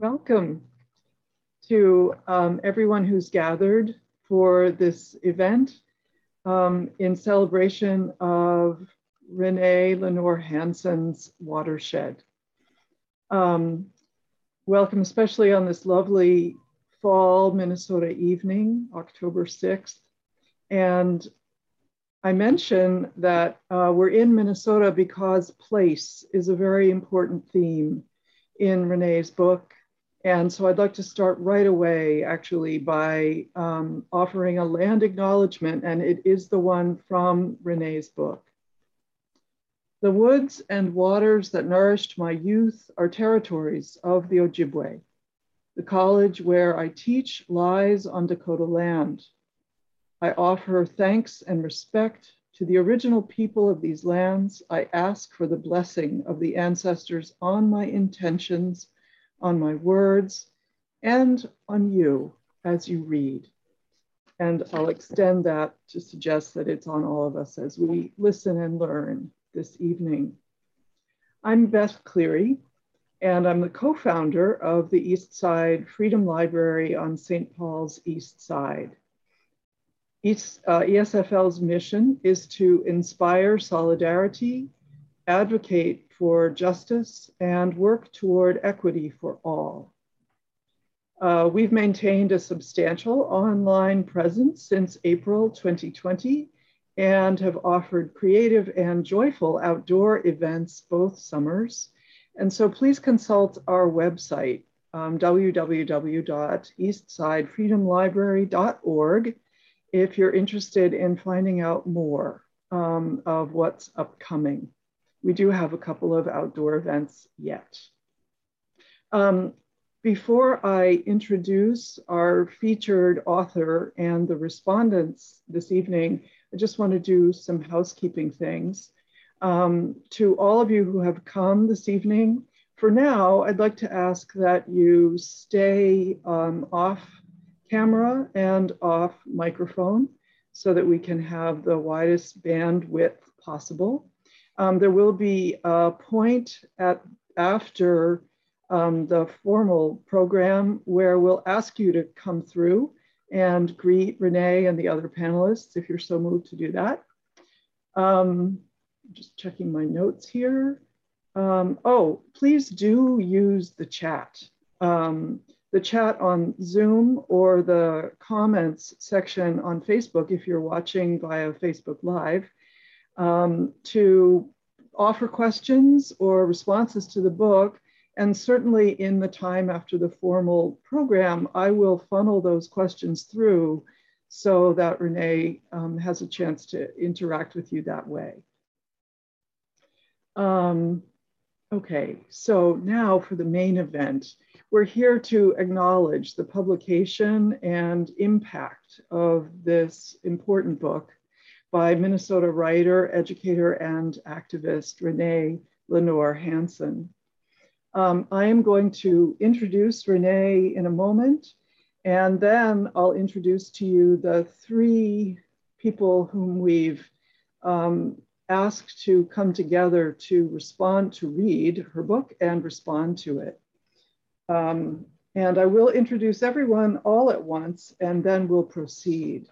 Welcome to um, everyone who's gathered for this event um, in celebration of Renee Lenore Hanson's Watershed. Um, welcome, especially on this lovely fall Minnesota evening, October 6th. And I mention that uh, we're in Minnesota because place is a very important theme in Renee's book and so I'd like to start right away, actually, by um, offering a land acknowledgement, and it is the one from Renee's book. The woods and waters that nourished my youth are territories of the Ojibwe. The college where I teach lies on Dakota land. I offer thanks and respect to the original people of these lands. I ask for the blessing of the ancestors on my intentions on my words, and on you as you read. And I'll extend that to suggest that it's on all of us as we listen and learn this evening. I'm Beth Cleary, and I'm the co-founder of the East Side Freedom Library on St. Paul's East Side. East, uh, ESFL's mission is to inspire solidarity, advocate for justice and work toward equity for all. Uh, we've maintained a substantial online presence since April 2020 and have offered creative and joyful outdoor events both summers. And so please consult our website, um, www.eastsidefreedomlibrary.org, if you're interested in finding out more um, of what's upcoming we do have a couple of outdoor events yet. Um, before I introduce our featured author and the respondents this evening, I just want to do some housekeeping things. Um, to all of you who have come this evening, for now, I'd like to ask that you stay um, off camera and off microphone so that we can have the widest bandwidth possible. Um, there will be a point at after um, the formal program where we'll ask you to come through and greet Renee and the other panelists if you're so moved to do that. Um, just checking my notes here. Um, oh, please do use the chat. Um, the chat on Zoom or the comments section on Facebook if you're watching via Facebook Live um, to offer questions or responses to the book. And certainly in the time after the formal program, I will funnel those questions through so that Renee um, has a chance to interact with you that way. Um, okay, so now for the main event. We're here to acknowledge the publication and impact of this important book by Minnesota writer, educator, and activist Renee Lenore Hanson. Um, I am going to introduce Renee in a moment, and then I'll introduce to you the three people whom we've um, asked to come together to respond, to read her book and respond to it. Um, and I will introduce everyone all at once, and then we'll proceed.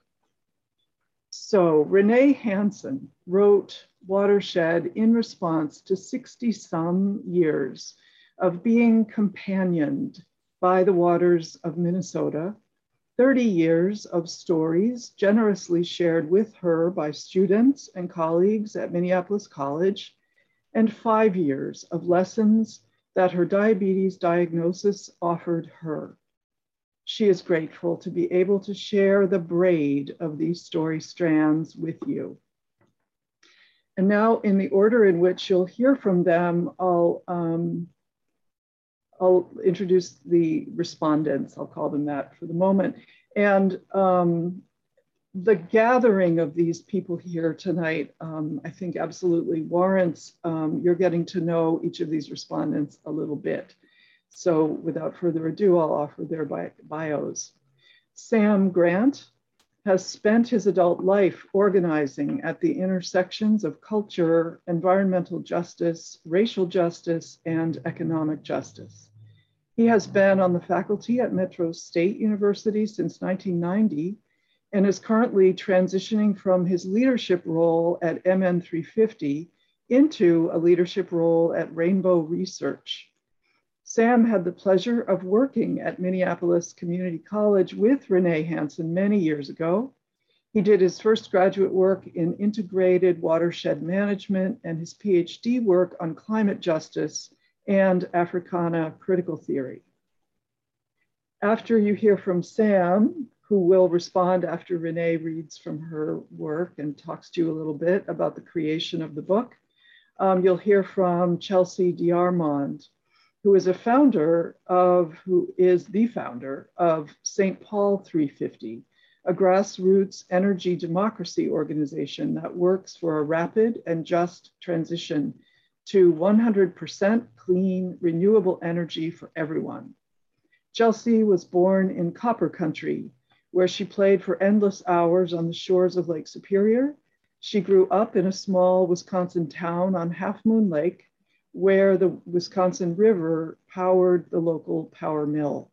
So Renee Hanson wrote Watershed in response to 60 some years of being companioned by the waters of Minnesota, 30 years of stories generously shared with her by students and colleagues at Minneapolis College, and five years of lessons that her diabetes diagnosis offered her. She is grateful to be able to share the braid of these story strands with you. And now in the order in which you'll hear from them, I'll, um, I'll introduce the respondents, I'll call them that for the moment. And um, the gathering of these people here tonight, um, I think absolutely warrants um, you're getting to know each of these respondents a little bit. So without further ado, I'll offer their bi bios. Sam Grant has spent his adult life organizing at the intersections of culture, environmental justice, racial justice, and economic justice. He has been on the faculty at Metro State University since 1990 and is currently transitioning from his leadership role at MN 350 into a leadership role at Rainbow Research. Sam had the pleasure of working at Minneapolis Community College with Renee Hanson many years ago. He did his first graduate work in integrated watershed management and his PhD work on climate justice and Africana critical theory. After you hear from Sam, who will respond after Renee reads from her work and talks to you a little bit about the creation of the book, um, you'll hear from Chelsea D'Armond, who is a founder of, who is the founder of St. Paul 350, a grassroots energy democracy organization that works for a rapid and just transition to 100% clean, renewable energy for everyone. Chelsea was born in copper country, where she played for endless hours on the shores of Lake Superior. She grew up in a small Wisconsin town on Half Moon Lake, where the Wisconsin River powered the local power mill.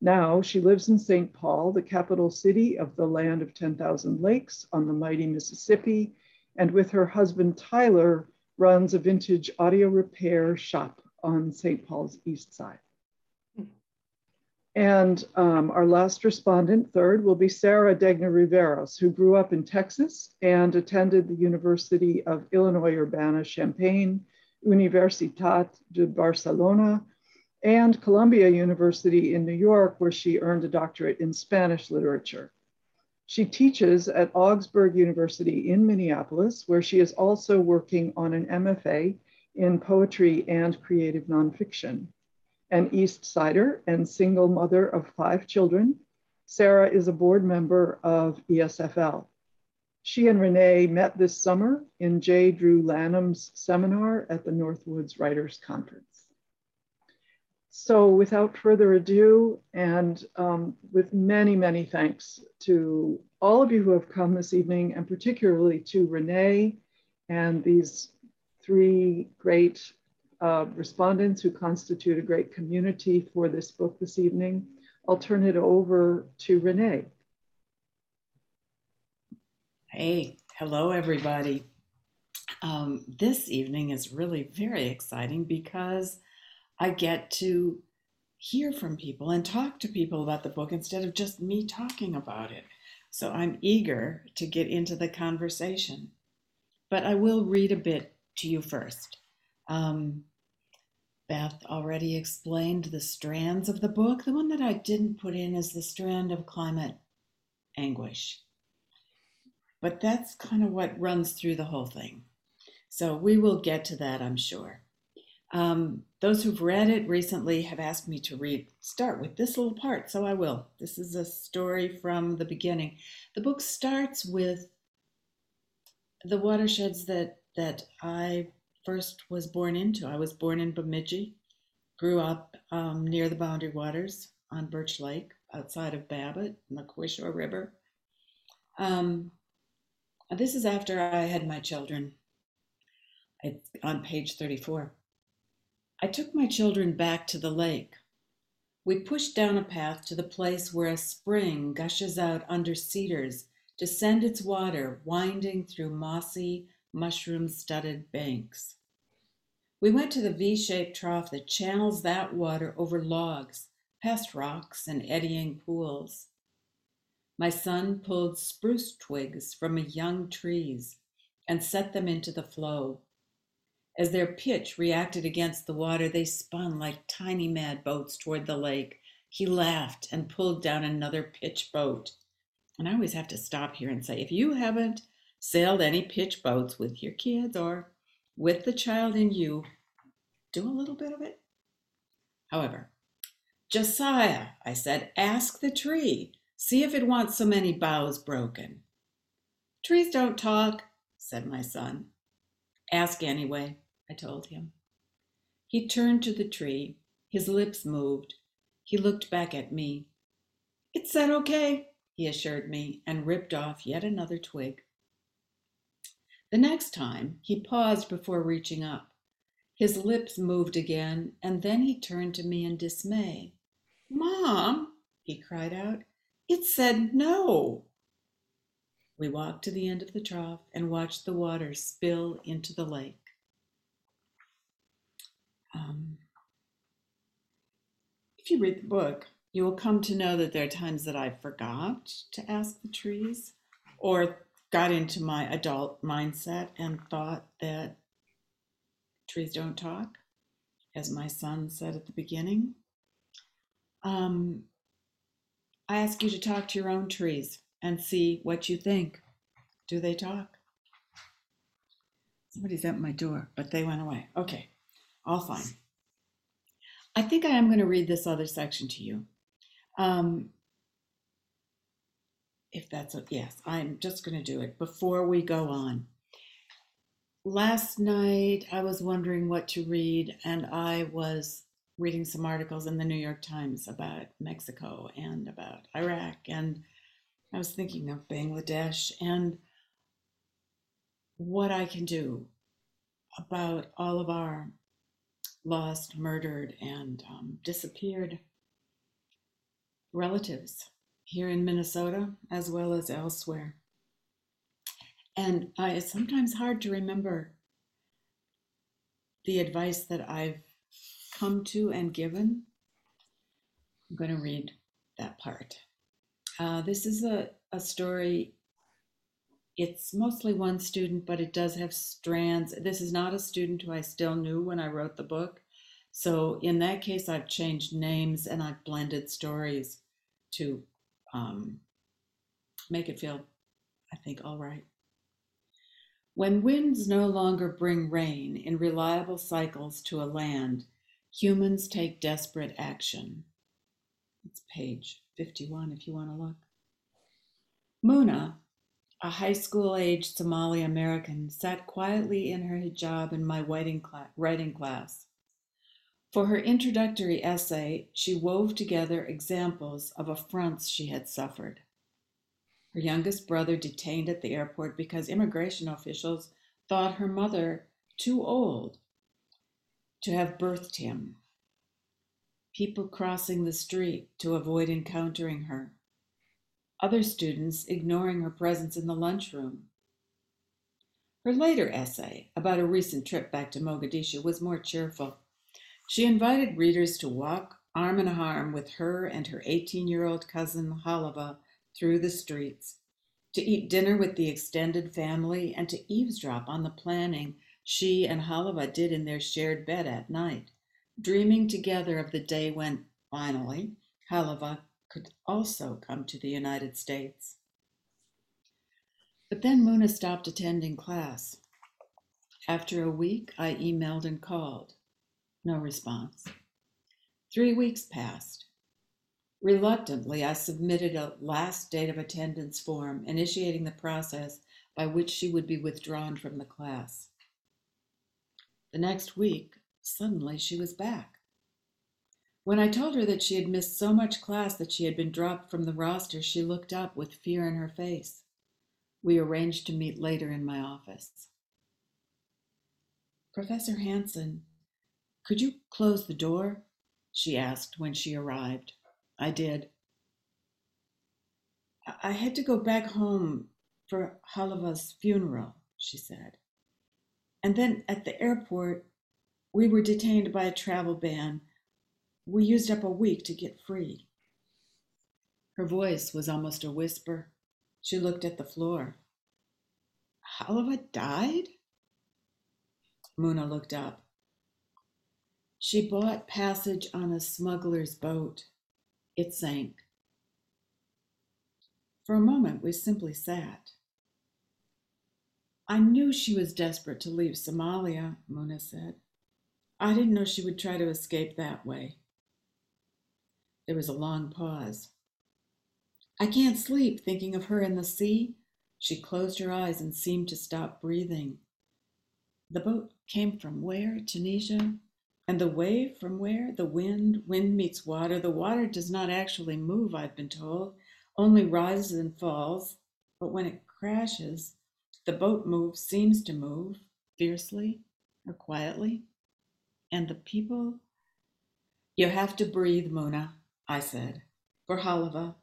Now she lives in St. Paul, the capital city of the land of 10,000 lakes on the mighty Mississippi, and with her husband Tyler, runs a vintage audio repair shop on St. Paul's east side. And um, our last respondent, third, will be Sarah Degner Riveros, who grew up in Texas and attended the University of Illinois Urbana-Champaign, Universitat de Barcelona, and Columbia University in New York, where she earned a doctorate in Spanish literature. She teaches at Augsburg University in Minneapolis, where she is also working on an MFA in poetry and creative nonfiction. An East Sider and single mother of five children, Sarah is a board member of ESFL. She and Renee met this summer in J. Drew Lanham's seminar at the Northwoods Writers Conference. So without further ado, and um, with many, many thanks to all of you who have come this evening, and particularly to Renee and these three great uh, respondents who constitute a great community for this book this evening, I'll turn it over to Renee. Hey, hello everybody. Um, this evening is really very exciting because I get to hear from people and talk to people about the book instead of just me talking about it. So I'm eager to get into the conversation. But I will read a bit to you first. Um, Beth already explained the strands of the book. The one that I didn't put in is the strand of climate anguish. But that's kind of what runs through the whole thing. So we will get to that, I'm sure. Um, those who've read it recently have asked me to read, start with this little part, so I will. This is a story from the beginning. The book starts with the watersheds that, that I first was born into. I was born in Bemidji, grew up um, near the Boundary Waters on Birch Lake outside of Babbitt in the Kawishiwi River. Um, this is after I had my children. It's on page 34. I took my children back to the lake. We pushed down a path to the place where a spring gushes out under cedars to send its water winding through mossy, mushroom studded banks. We went to the V shaped trough that channels that water over logs, past rocks and eddying pools. My son pulled spruce twigs from a young trees and set them into the flow. As their pitch reacted against the water, they spun like tiny mad boats toward the lake. He laughed and pulled down another pitch boat. And I always have to stop here and say if you haven't sailed any pitch boats with your kids or with the child in you, do a little bit of it. However, Josiah, I said, ask the tree. See if it wants so many boughs broken. Trees don't talk, said my son. Ask anyway. I told him. He turned to the tree. His lips moved. He looked back at me. It said okay, he assured me, and ripped off yet another twig. The next time, he paused before reaching up. His lips moved again, and then he turned to me in dismay. Mom, he cried out, it said no. We walked to the end of the trough and watched the water spill into the lake. Um, if you read the book, you will come to know that there are times that I forgot to ask the trees or got into my adult mindset and thought that trees don't talk, as my son said at the beginning. Um, I ask you to talk to your own trees and see what you think. Do they talk? Somebody's at my door, but they went away. Okay, all fine. I think I am going to read this other section to you. Um, if that's a yes, I'm just going to do it before we go on. Last night, I was wondering what to read, and I was reading some articles in the New York Times about Mexico and about Iraq, and I was thinking of Bangladesh and what I can do about all of our lost, murdered, and um, disappeared relatives here in Minnesota as well as elsewhere. And uh, it's sometimes hard to remember the advice that I've come to and given. I'm going to read that part. Uh, this is a, a story. It's mostly one student, but it does have strands. This is not a student who I still knew when I wrote the book. So in that case, I've changed names and I've blended stories to um, make it feel, I think, all right. When winds no longer bring rain in reliable cycles to a land, humans take desperate action. It's page 51 if you want to look. Muna, a high school aged Somali American, sat quietly in her hijab in my writing class. For her introductory essay, she wove together examples of affronts she had suffered. Her youngest brother detained at the airport because immigration officials thought her mother too old to have birthed him. People crossing the street to avoid encountering her. Other students ignoring her presence in the lunchroom. Her later essay about a recent trip back to Mogadishu was more cheerful. She invited readers to walk arm in arm with her and her 18 year old cousin Halava through the streets, to eat dinner with the extended family, and to eavesdrop on the planning she and Halava did in their shared bed at night, dreaming together of the day when, finally, Halava could also come to the United States. But then Muna stopped attending class. After a week, I emailed and called. No response. Three weeks passed. Reluctantly, I submitted a last date of attendance form, initiating the process by which she would be withdrawn from the class. The next week, suddenly she was back. When I told her that she had missed so much class that she had been dropped from the roster, she looked up with fear in her face. We arranged to meet later in my office. Professor Hanson, could you close the door? she asked when she arrived. I did. I had to go back home for Halava's funeral, she said. And then at the airport, we were detained by a travel ban. We used up a week to get free. Her voice was almost a whisper. She looked at the floor. Halava died? Muna looked up. She bought passage on a smuggler's boat. It sank. For a moment, we simply sat. I knew she was desperate to leave Somalia, Muna said. I didn't know she would try to escape that way. There was a long pause. I can't sleep thinking of her in the sea. She closed her eyes and seemed to stop breathing. The boat came from where? Tunisia? And the wave from where? The wind. Wind meets water. The water does not actually move, I've been told, only rises and falls. But when it crashes, the boat moves, seems to move, fiercely or quietly. and the people. You have to breathe, Muna, I said, for Halava.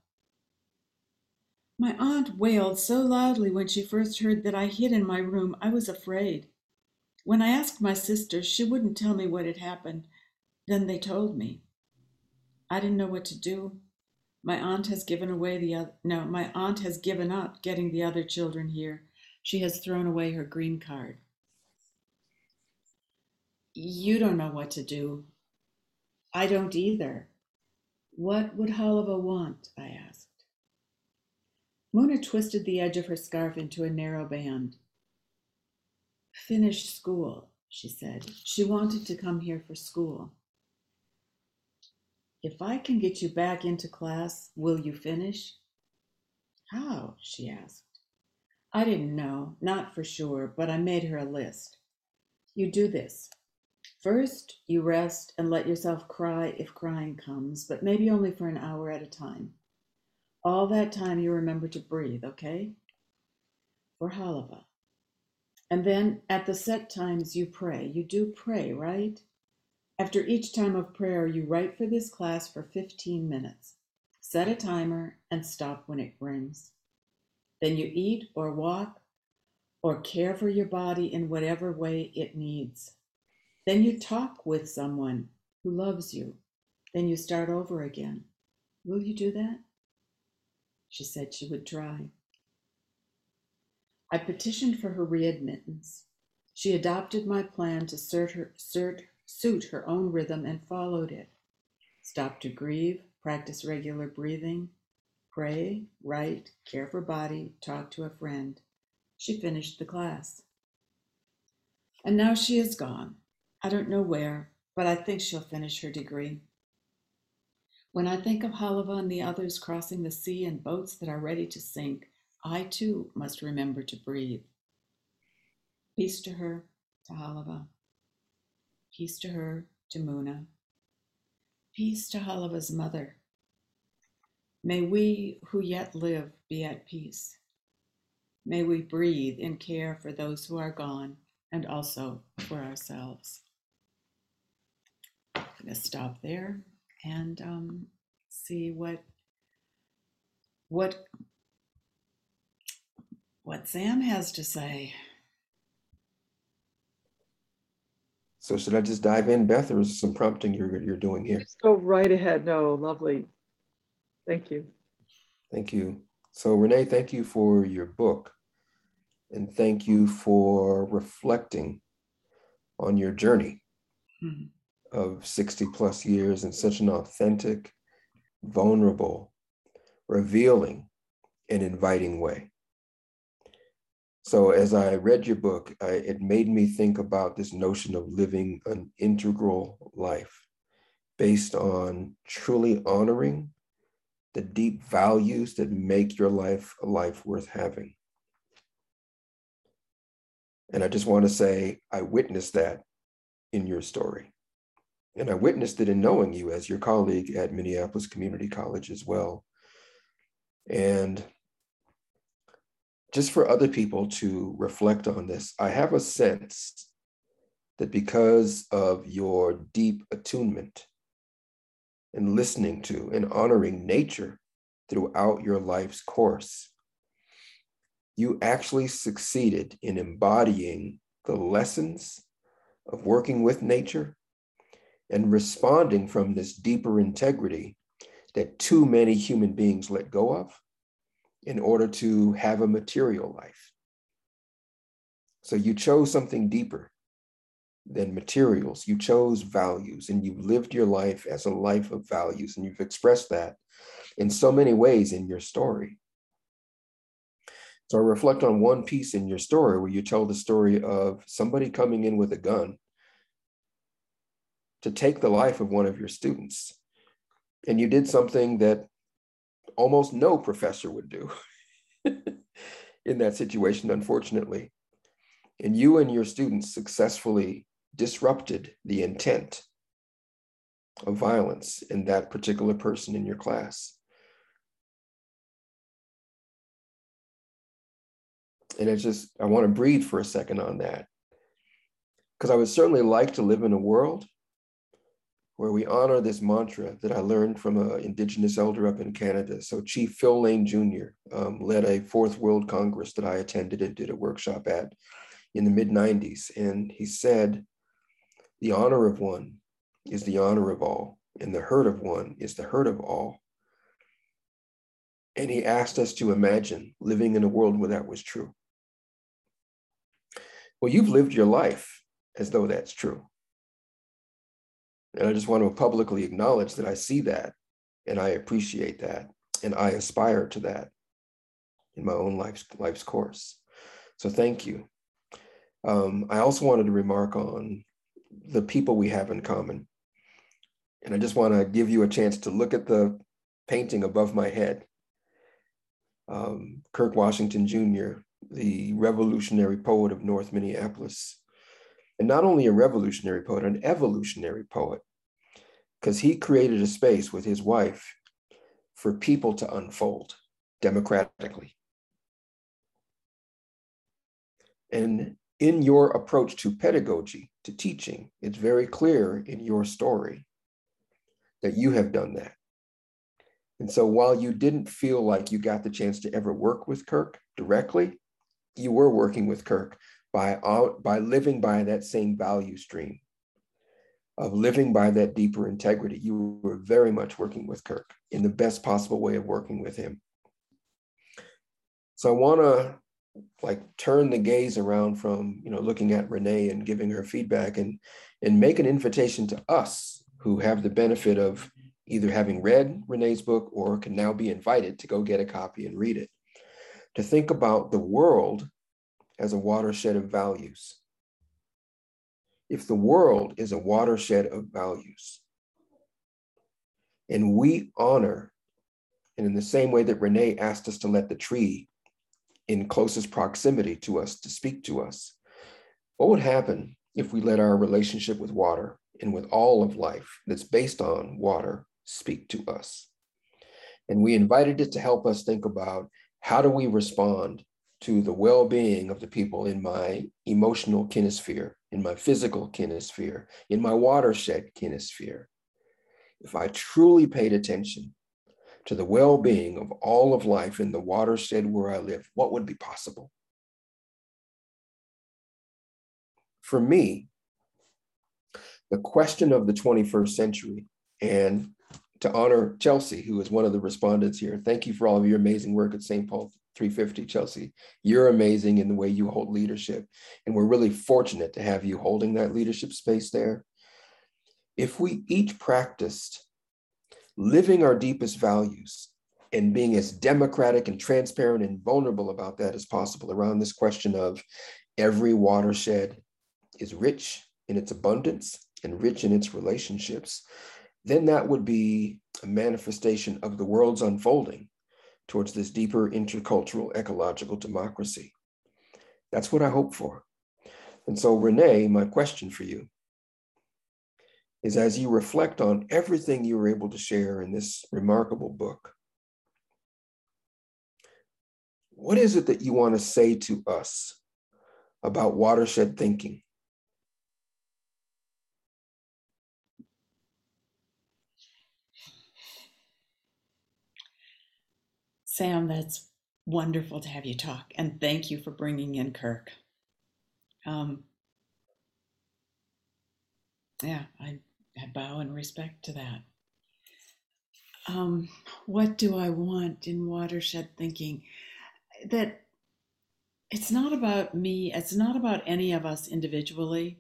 My aunt wailed so loudly when she first heard that I hid in my room, I was afraid. When I asked my sister, she wouldn't tell me what had happened. Then they told me. I didn't know what to do. My aunt has given away the other, no, my aunt has given up getting the other children here. She has thrown away her green card. You don't know what to do. I don't either. What would Halava want? I asked. Mona twisted the edge of her scarf into a narrow band. Finish school, she said. She wanted to come here for school. If I can get you back into class, will you finish? How? she asked. I didn't know, not for sure, but I made her a list. You do this. First, you rest and let yourself cry if crying comes, but maybe only for an hour at a time. All that time you remember to breathe, okay? For Halava. And then at the set times you pray. You do pray, right? After each time of prayer, you write for this class for 15 minutes. Set a timer and stop when it rings. Then you eat or walk or care for your body in whatever way it needs. Then you talk with someone who loves you. Then you start over again. Will you do that? She said she would try. I petitioned for her readmittance. She adopted my plan to cert her, suit her own rhythm and followed it. Stop to grieve, practice regular breathing, pray, write, care for body, talk to a friend. She finished the class. And now she is gone. I don't know where, but I think she'll finish her degree. When I think of Halava and the others crossing the sea in boats that are ready to sink, I too must remember to breathe. Peace to her, to Halava. Peace to her, to Muna. Peace to Halava's mother. May we who yet live be at peace. May we breathe and care for those who are gone and also for ourselves. I'm going to stop there and um, see what what what Sam has to say. So should I just dive in, Beth, or is some prompting you're, you're doing here? Just go right ahead. No, lovely. Thank you. Thank you. So Renee, thank you for your book. And thank you for reflecting on your journey mm-hmm. of 60 plus years in such an authentic, vulnerable, revealing, and inviting way. So as I read your book, I, it made me think about this notion of living an integral life based on truly honoring the deep values that make your life a life worth having. And I just want to say, I witnessed that in your story. And I witnessed it in knowing you as your colleague at Minneapolis Community College as well. And just for other people to reflect on this, I have a sense that because of your deep attunement and listening to and honoring nature throughout your life's course, you actually succeeded in embodying the lessons of working with nature and responding from this deeper integrity that too many human beings let go of in order to have a material life. So you chose something deeper than materials. You chose values and you lived your life as a life of values. And you've expressed that in so many ways in your story. So I reflect on one piece in your story where you tell the story of somebody coming in with a gun to take the life of one of your students. And you did something that almost no professor would do in that situation, unfortunately. And you and your students successfully disrupted the intent of violence in that particular person in your class. And it's just, I want to breathe for a second on that. Because I would certainly like to live in a world where we honor this mantra that I learned from an indigenous elder up in Canada. So Chief Phil Lane Jr. Um, led a Fourth World Congress that I attended and did a workshop at in the mid 90s. And he said, the honor of one is the honor of all, and the hurt of one is the hurt of all. And he asked us to imagine living in a world where that was true. Well, you've lived your life as though that's true. And I just want to publicly acknowledge that I see that and I appreciate that and I aspire to that in my own life's, life's course. So thank you. Um, I also wanted to remark on the people we have in common. And I just want to give you a chance to look at the painting above my head. Um, Kirk Washington Jr., the revolutionary poet of North Minneapolis, and not only a revolutionary poet, an evolutionary poet, because he created a space with his wife for people to unfold democratically. And in your approach to pedagogy, to teaching, it's very clear in your story that you have done that. And so while you didn't feel like you got the chance to ever work with Kirk directly, you were working with Kirk by, by living by that same value stream of living by that deeper integrity. You were very much working with Kirk in the best possible way of working with him. So I want to like turn the gaze around from you know looking at Renee and giving her feedback and and make an invitation to us who have the benefit of either having read Renee's book or can now be invited to go get a copy and read it to think about the world as a watershed of values. If the world is a watershed of values, and we honor, and in the same way that Renee asked us to let the tree in closest proximity to us to speak to us, what would happen if we let our relationship with water and with all of life that's based on water speak to us? And we invited it to help us think about how do we respond to the well being of the people in my emotional kinesphere, in my physical kinesphere, in my watershed kinesphere. If I truly paid attention to the well being of all of life in the watershed where I live, what would be possible? For me, the question of the 21st century, and to honor Chelsea, who is one of the respondents here, thank you for all of your amazing work at St. Paul 350, Chelsea. You're amazing in the way you hold leadership. And we're really fortunate to have you holding that leadership space there. If we each practiced living our deepest values and being as democratic and transparent and vulnerable about that as possible around this question of every watershed is rich in its abundance and rich in its relationships, then that would be a manifestation of the world's unfolding towards this deeper intercultural ecological democracy. That's what I hope for. And so, Renee, my question for you is as you reflect on everything you were able to share in this remarkable book, what is it that you want to say to us about watershed thinking? Sam, that's wonderful to have you talk, and thank you for bringing in Kirk. Um, yeah, I, I bow in respect to that. Um, what do I want in watershed thinking? That it's not about me, it's not about any of us individually.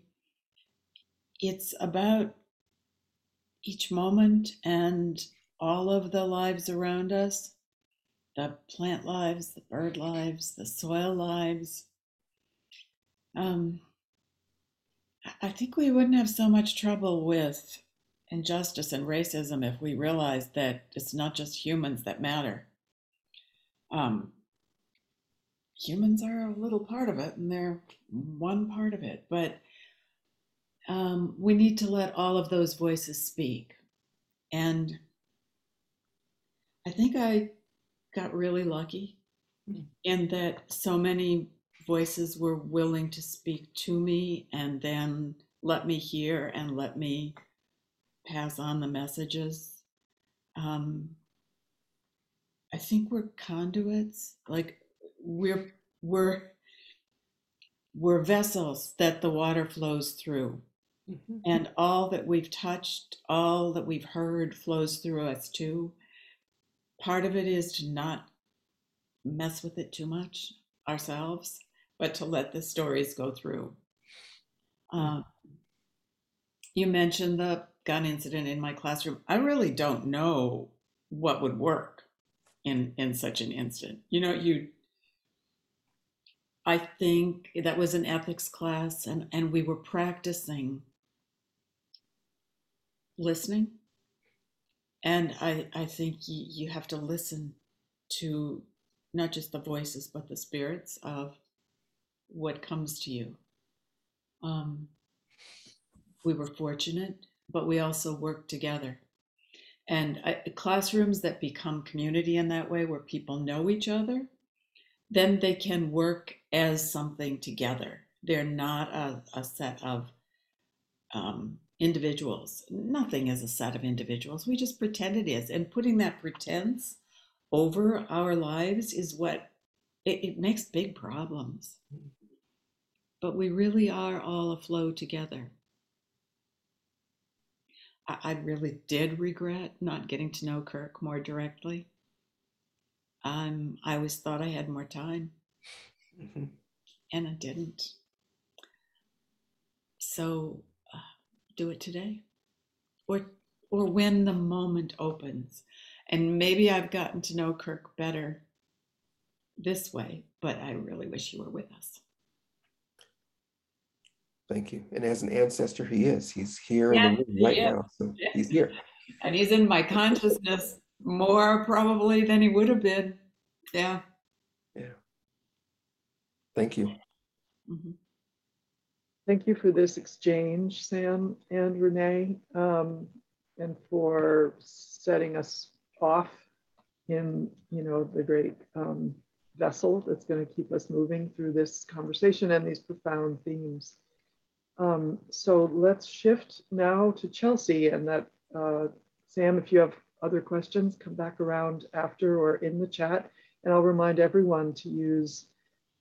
It's about each moment and all of the lives around us the plant lives, the bird lives, the soil lives. Um, I think we wouldn't have so much trouble with injustice and racism if we realized that it's not just humans that matter. Um, humans are a little part of it, and they're one part of it, but um, we need to let all of those voices speak. And I think I got really lucky mm. in that so many voices were willing to speak to me and then let me hear and let me pass on the messages. Um, I think we're conduits. Like we're we're we're vessels that the water flows through. Mhm. And all that we've touched, all that we've heard flows through us too. Part of it is to not mess with it too much ourselves, but to let the stories go through. Uh, you mentioned the gun incident in my classroom. I really don't know what would work in in such an instant. You know, you I think that was an ethics class and and we were practicing listening. And I I think y- you have to listen to not just the voices but the spirits of what comes to you. Um, we were fortunate, but we also worked together. And I, classrooms that become community in that way, where people know each other, then they can work as something together. They're not a, a set of um, individuals. Nothing is a set of individuals. We just pretend it is. And putting that pretense over our lives is what it, it makes big problems. But we really are all aflow together. I, I really did regret not getting to know Kirk more directly. Um, I always thought I had more time, Mhm. and I didn't. So uh, do it today, or or when the moment opens. And maybe I've gotten to know Kirk better this way, but I really wish you were with us. Thank you. And as an ancestor, he is. He's here Yeah, in the room right he is. now. So he's here. And he's in my consciousness more probably than he would have been. Yeah. Yeah. Thank you. hmm Thank you for this exchange, Sam and Renee, um, and for setting us off in, you know, the great um, vessel that's going to keep us moving through this conversation and these profound themes. Um, so let's shift now to Chelsea and that, uh, Sam, if you have other questions, come back around after or in the chat. And I'll remind everyone to use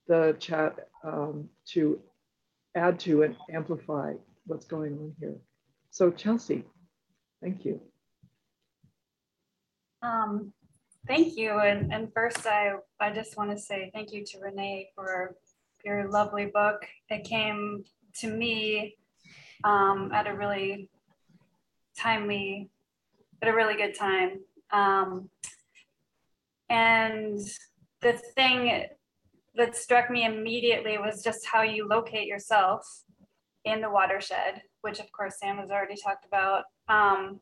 the chat um, to add to and amplify what's going on here. So Chelsea, thank you. Um, thank you. And, and first, I, I just want to say thank you to Renee for your lovely book. It came to me um, at a really timely, at a really good time. Um, and the thing that struck me immediately was just how you locate yourself in the watershed, which of course Sam has already talked about. Um,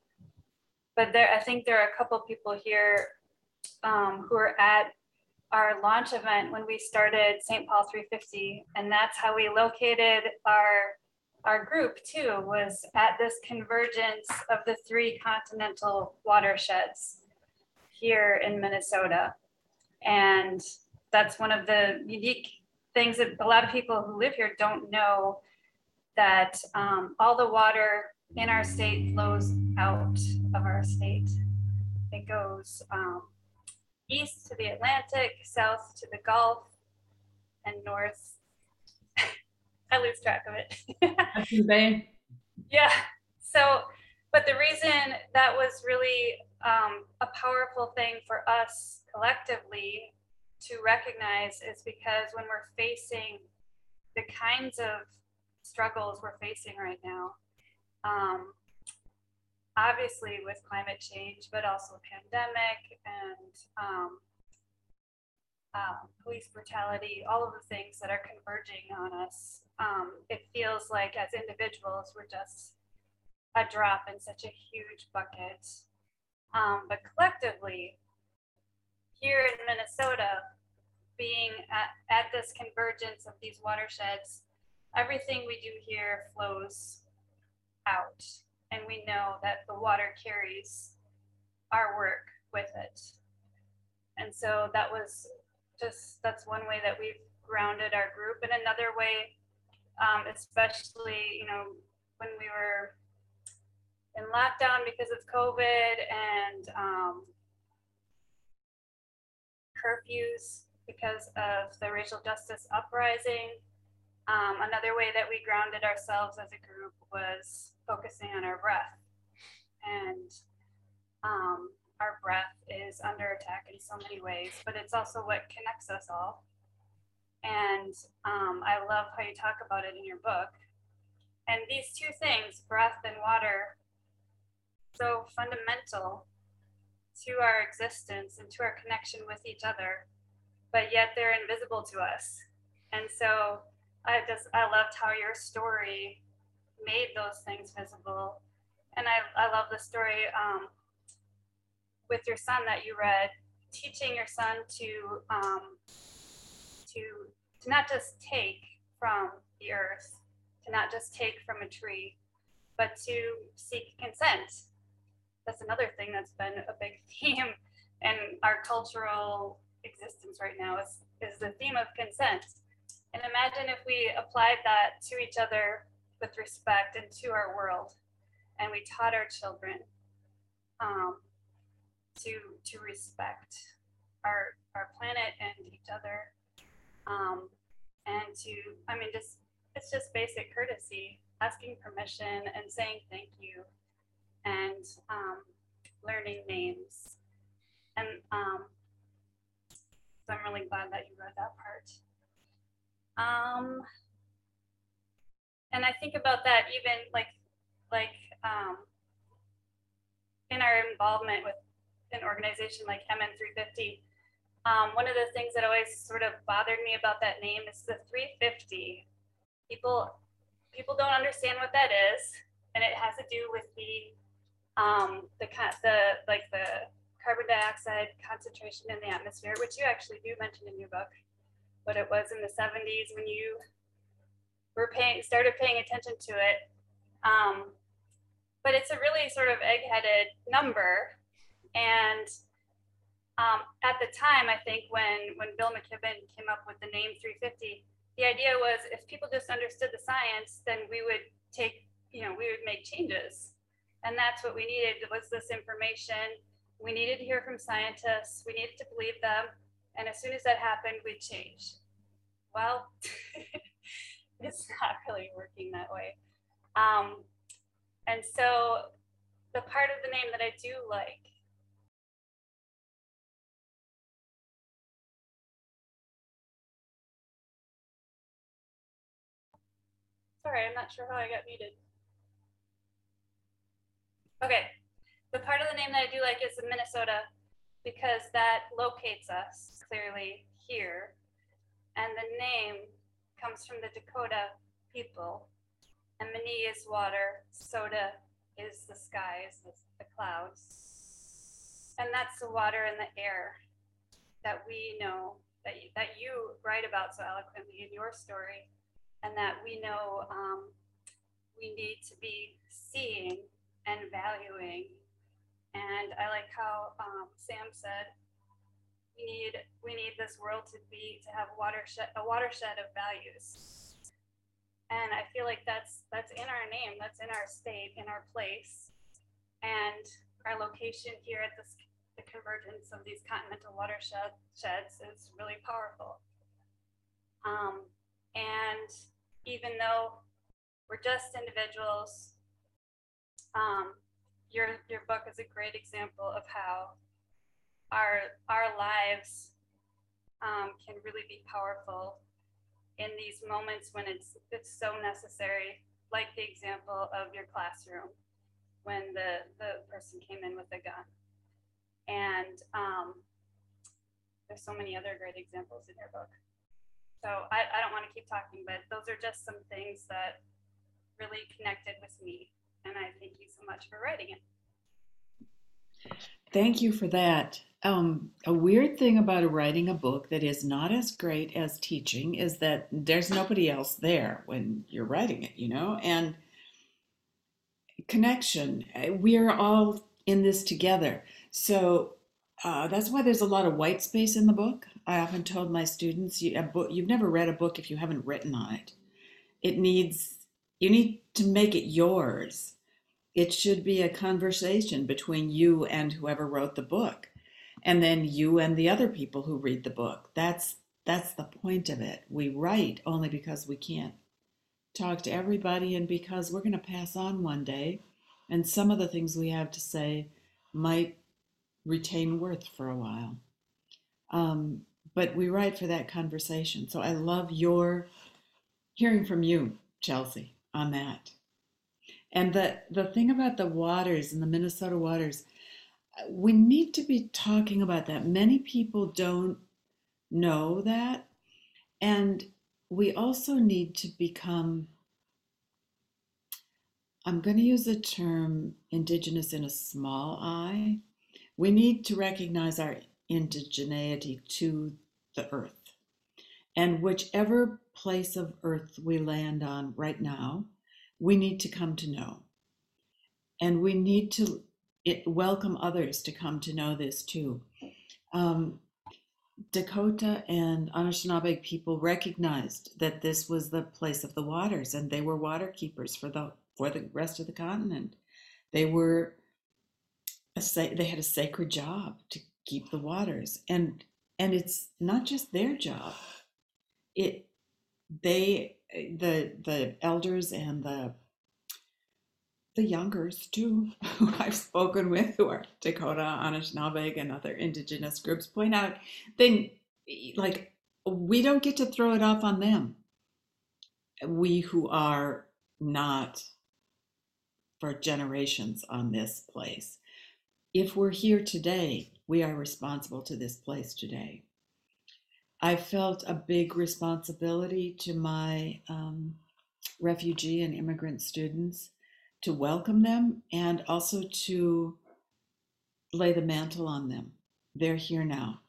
but there, I think there are a couple people here um, who are at our launch event when we started St. Paul 350, and that's how we located our our group too. Was at this convergence of the three continental watersheds here in Minnesota, and that's one of the unique things that a lot of people who live here don't know that um, all the water in our state flows out of our state. It goes um, east to the Atlantic, south to the Gulf, and north. I lose track of it. Bay. yeah. So, but the reason that was really um, a powerful thing for us collectively to recognize is because when we're facing the kinds of struggles we're facing right now, um, obviously with climate change, but also pandemic and um, um, police brutality, all of the things that are converging on us, um, it feels like as individuals, we're just a drop in such a huge bucket. Um, but collectively, here in Minnesota, being at, at this convergence of these watersheds, everything we do here flows out. And we know that the water carries our work with it. And so that was just, that's one way that we've grounded our group. And another way, um, especially, you know, when we were in lockdown because of COVID and um, curfews because of the racial justice uprising. Um, another way that we grounded ourselves as a group was focusing on our breath. And um, our breath is under attack in so many ways, but it's also what connects us all. And um, I love how you talk about it in your book. And these two things, breath and water, so fundamental to our existence and to our connection with each other, but yet they're invisible to us. And so I just, I loved how your story made those things visible. And I, I love the story um, with your son that you read, teaching your son to, um, to, to not just take from the earth, to not just take from a tree, but to seek consent. That's another thing that's been a big theme in our cultural existence right now is, is the theme of consent. And imagine if we applied that to each other with respect and to our world, and we taught our children um, to to respect our our planet and each other, um, and to I mean just it's just basic courtesy, asking permission and saying thank you, and um, learning names, and um, so I'm really glad that you read that part. Um, and I think about that even like like um, in our involvement with an organization like MN350. Um, one of the things that always sort of bothered me about that name is the 350. People people don't understand what that is, and it has to do with the um, the the like the carbon dioxide concentration in the atmosphere, which you actually do mention in your book. But it was in the 70s when you were paying started paying attention to it. Um, but it's a really sort of egg-headed number, and um, at the time, I think when when Bill McKibben came up with the name 350, the idea was if people just understood the science, then we would take, you know, we would make changes, and that's what we needed was this information. We needed to hear from scientists. We needed to believe them, and as soon as that happened, we'd change. Well, it's not really working that way. Um, and so the part of the name that I do like Sorry, I'm not sure how I got muted. Okay, the part of the name that I do like is Minnesota because that locates us clearly here. And the name comes from the Dakota people and Mini is water, soda is the skies, the, the clouds. And that's the water and the air that we know, that you, that you write about so eloquently in your story, and that we know um, we need to be seeing and valuing. And I like how um, Sam said, we need we need this world to be to have watershed a watershed of values and I feel like that's that's in our name, that's in our state, in our place, and our location here at this the convergence of these continental watersheds is really powerful. Um, and even though we're just individuals, um, your your book is a great example of how our our lives um, can really be powerful in these moments when it's it's so necessary, like the example of your classroom when the the person came in with a gun. And um, there's so many other great examples in your book. So I, I don't want to keep talking, but those are just some things that really connected with me. And I thank you so much for writing it. Thank you for that. Um, a weird thing about writing a book that is not as great as teaching is that there's nobody else there when you're writing it, you know? And connection. Eh, we are all in this together. So uh, that's why there's a lot of white space in the book. I often told my students, you, a book, you've never read a book if you haven't written on it. It needs, you need to make it yours. It should be a conversation between you and whoever wrote the book and then you and the other people who read the book. That's that's the point of it. We write only because we can't talk to everybody and because we're going to pass on one day and some of the things we have to say might retain worth for a while. Um, but we write for that conversation. So i love your hearing from you chelsea on that and the, the thing about the waters and the Minnesota waters, we need to be talking about that. Many people don't know that. And we also need to become, I'm going to use the term indigenous in a small i. We need to recognize our indigeneity to the earth. And whichever place of earth we land on right now, we need to come to know. And we need to it, welcome others to come to know this too. Um, Dakota and Anishinaabe people recognized that this was the place of the waters, and they were water keepers for the for the rest of the continent. They were a, they had a sacred job to keep the waters, and and it's not just their job. It they the the elders and the the youngers too, who I've spoken with, who are Dakota, Anishinaabe, and other indigenous groups, point out then like we don't get to throw it off on them. We who are not for generations on this place. If we're here today, we are responsible to this place today. I felt a big responsibility to my um, refugee and immigrant students to welcome them and also to lay the mantle on them. They're here now.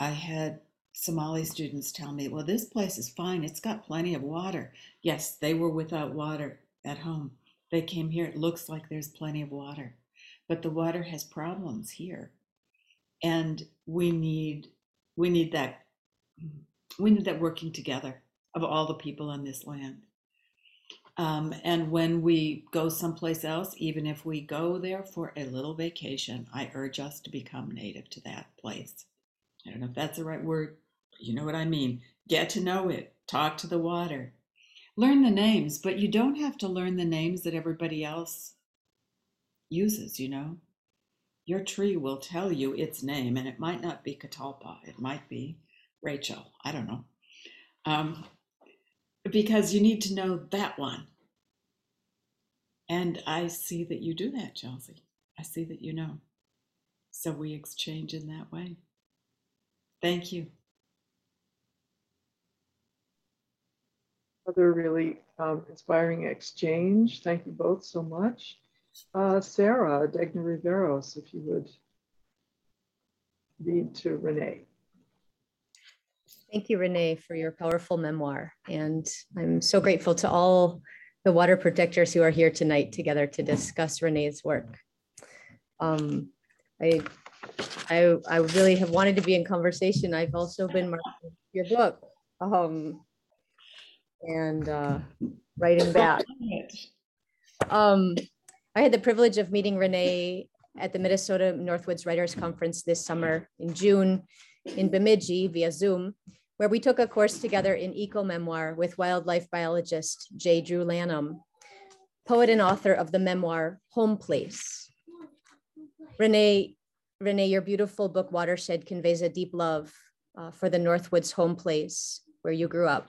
I had Somali students tell me, well, this place is fine. It's got plenty of water. Yes, they were without water at home. They came here. It looks like there's plenty of water, but the water has problems here. And we need we need that we need that working together of all the people on this land. Um, and when we go someplace else, even if we go there for a little vacation, I urge us to become native to that place. I don't know if that's the right word, you know what I mean. Get to know it, talk to the water, learn the names, but you don't have to learn the names that everybody else uses, you know. Your tree will tell you its name, and it might not be Catalpa, it might be Rachel. I don't know. Um, because you need to know that one. And I see that you do that, Chelsea. I see that you know. So we exchange in that way. Thank you. Other really um, inspiring exchange. Thank you both so much. Uh, Sarah Degner Riveros, if you would read to Renee. Thank you, Renee, for your powerful memoir. And I'm so grateful to all the water protectors who are here tonight together to discuss Renee's work. Um, I, I, I really have wanted to be in conversation. I've also been marking your book um, and uh, writing back. Um, I had the privilege of meeting Renee at the Minnesota Northwoods Writers Conference this summer in June in Bemidji via Zoom where we took a course together in eco memoir with wildlife biologist J. Drew Lanham, poet and author of the memoir Home Place. Renee, Renee, your beautiful book Watershed conveys a deep love uh, for the Northwoods home place where you grew up,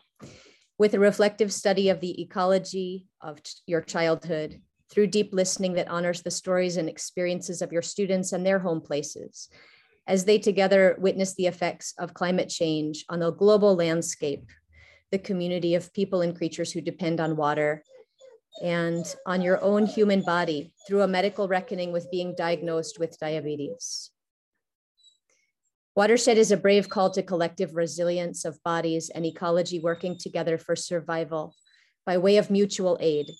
with a reflective study of the ecology of your childhood through deep listening that honors the stories and experiences of your students and their home places, as they together witness the effects of climate change on the global landscape, the community of people and creatures who depend on water, and on your own human body through a medical reckoning with being diagnosed with diabetes. Watershed is a brave call to collective resilience of bodies and ecology working together for survival by way of mutual aid.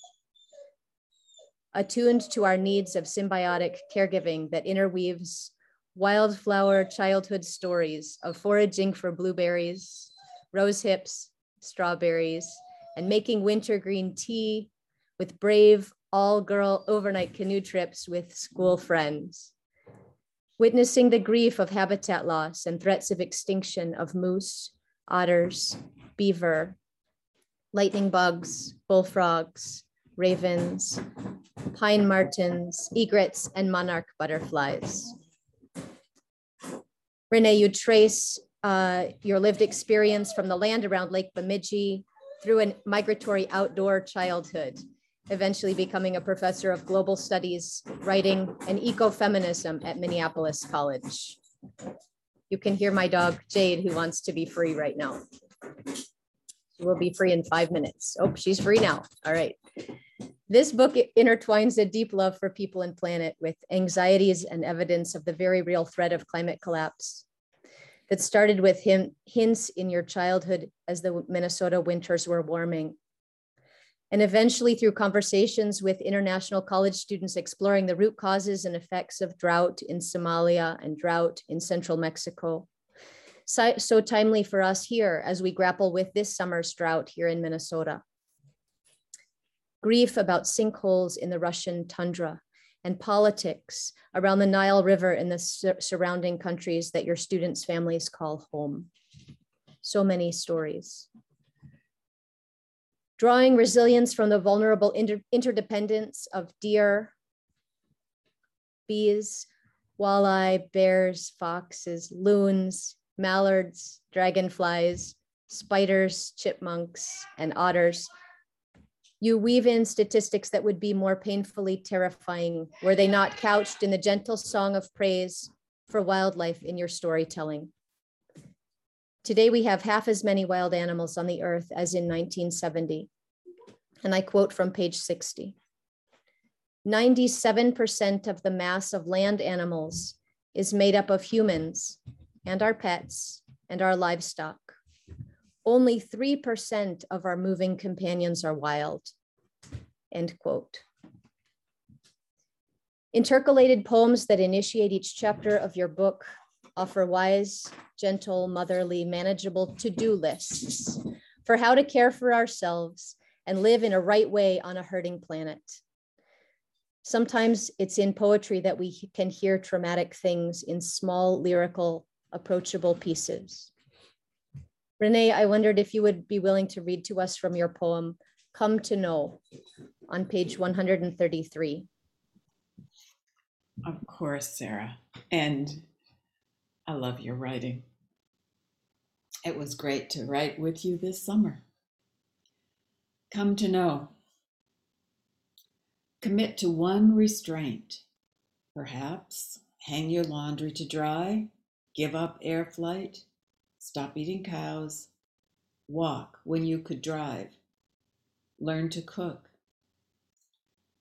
Attuned to our needs of symbiotic caregiving that interweaves wildflower childhood stories of foraging for blueberries, rose hips, strawberries, and making wintergreen tea with brave all girl overnight canoe trips with school friends. Witnessing the grief of habitat loss and threats of extinction of moose, otters, beaver, lightning bugs, bullfrogs, ravens, pine martens, egrets, and monarch butterflies. Renee, you trace uh, your lived experience from the land around Lake Bemidji through a migratory outdoor childhood, eventually becoming a professor of global studies, writing, and ecofeminism at Minneapolis College. You can hear my dog Jade, who wants to be free right now. She will be free in five minutes. Oh, she's free now. All right. This book intertwines a deep love for people and planet with anxieties and evidence of the very real threat of climate collapse that started with him, hints in your childhood as the Minnesota winters were warming. And eventually, through conversations with international college students exploring the root causes and effects of drought in Somalia and drought in central Mexico. So, so timely for us here as we grapple with this summer's drought here in Minnesota grief about sinkholes in the Russian tundra, and politics around the Nile River and the sur surrounding countries that your students' families call home. So many stories. Drawing resilience from the vulnerable inter interdependence of deer, bees, walleye, bears, foxes, loons, mallards, dragonflies, spiders, chipmunks, and otters you weave in statistics that would be more painfully terrifying were they not couched in the gentle song of praise for wildlife in your storytelling. Today, we have half as many wild animals on the earth as in 1970. And I quote from page 60 97% of the mass of land animals is made up of humans and our pets and our livestock. Only 3% of our moving companions are wild. End quote. Intercalated poems that initiate each chapter of your book offer wise, gentle, motherly, manageable to do lists for how to care for ourselves and live in a right way on a hurting planet. Sometimes it's in poetry that we can hear traumatic things in small, lyrical, approachable pieces. Renee, I wondered if you would be willing to read to us from your poem, Come to Know, on page 133. Of course, Sarah. And I love your writing. It was great to write with you this summer. Come to know. Commit to one restraint. Perhaps hang your laundry to dry, give up air flight, Stop eating cows. Walk when you could drive. Learn to cook.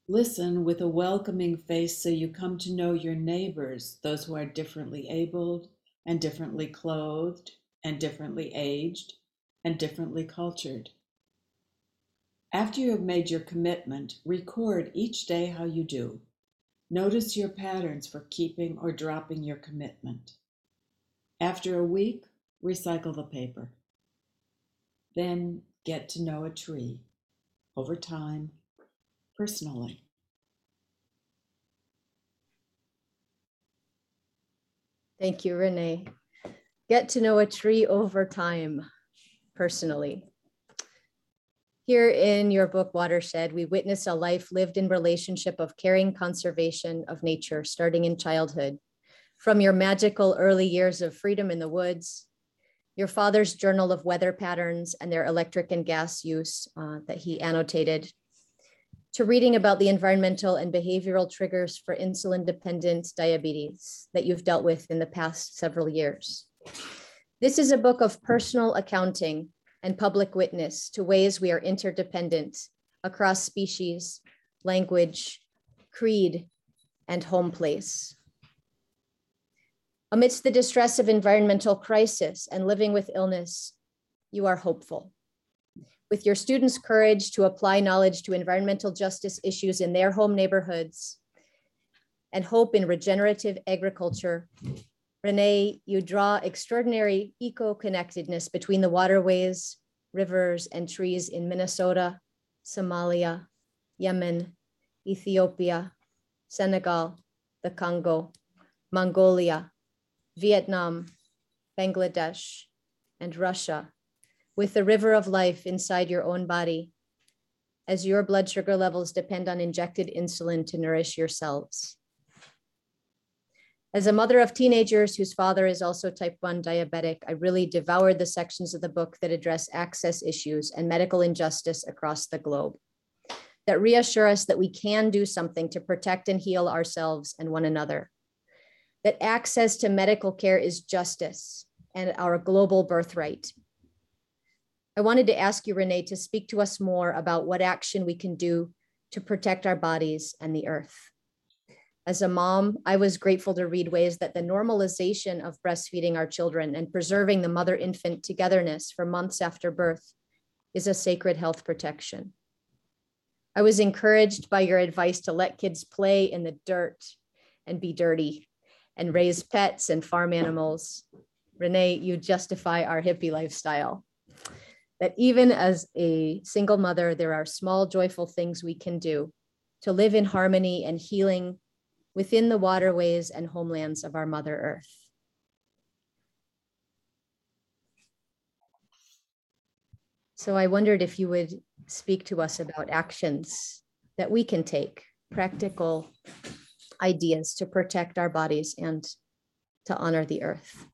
Listen with a welcoming face so you come to know your neighbors, those who are differently abled and differently clothed and differently aged and differently cultured. After you have made your commitment, record each day how you do. Notice your patterns for keeping or dropping your commitment. After a week, recycle the paper. Then get to know a tree over time, personally. Thank you, Renee. Get to know a tree over time, personally. Here in your book, Watershed, we witness a life lived in relationship of caring conservation of nature, starting in childhood. From your magical early years of freedom in the woods your father's journal of weather patterns and their electric and gas use uh, that he annotated, to reading about the environmental and behavioral triggers for insulin dependent diabetes that you've dealt with in the past several years. This is a book of personal accounting and public witness to ways we are interdependent across species, language, creed, and home place. Amidst the distress of environmental crisis and living with illness, you are hopeful. With your students' courage to apply knowledge to environmental justice issues in their home neighborhoods and hope in regenerative agriculture, Renee, you draw extraordinary eco-connectedness between the waterways, rivers, and trees in Minnesota, Somalia, Yemen, Ethiopia, Senegal, the Congo, Mongolia, Vietnam, Bangladesh, and Russia, with the river of life inside your own body, as your blood sugar levels depend on injected insulin to nourish yourselves. As a mother of teenagers whose father is also type 1 diabetic, I really devoured the sections of the book that address access issues and medical injustice across the globe, that reassure us that we can do something to protect and heal ourselves and one another, that access to medical care is justice and our global birthright. I wanted to ask you, Renee, to speak to us more about what action we can do to protect our bodies and the earth. As a mom, I was grateful to read ways that the normalization of breastfeeding our children and preserving the mother infant togetherness for months after birth is a sacred health protection. I was encouraged by your advice to let kids play in the dirt and be dirty and raise pets and farm animals. Renee, you justify our hippie lifestyle. That even as a single mother, there are small, joyful things we can do to live in harmony and healing within the waterways and homelands of our Mother Earth. So I wondered if you would speak to us about actions that we can take, practical ideas to protect our bodies and to honor the earth.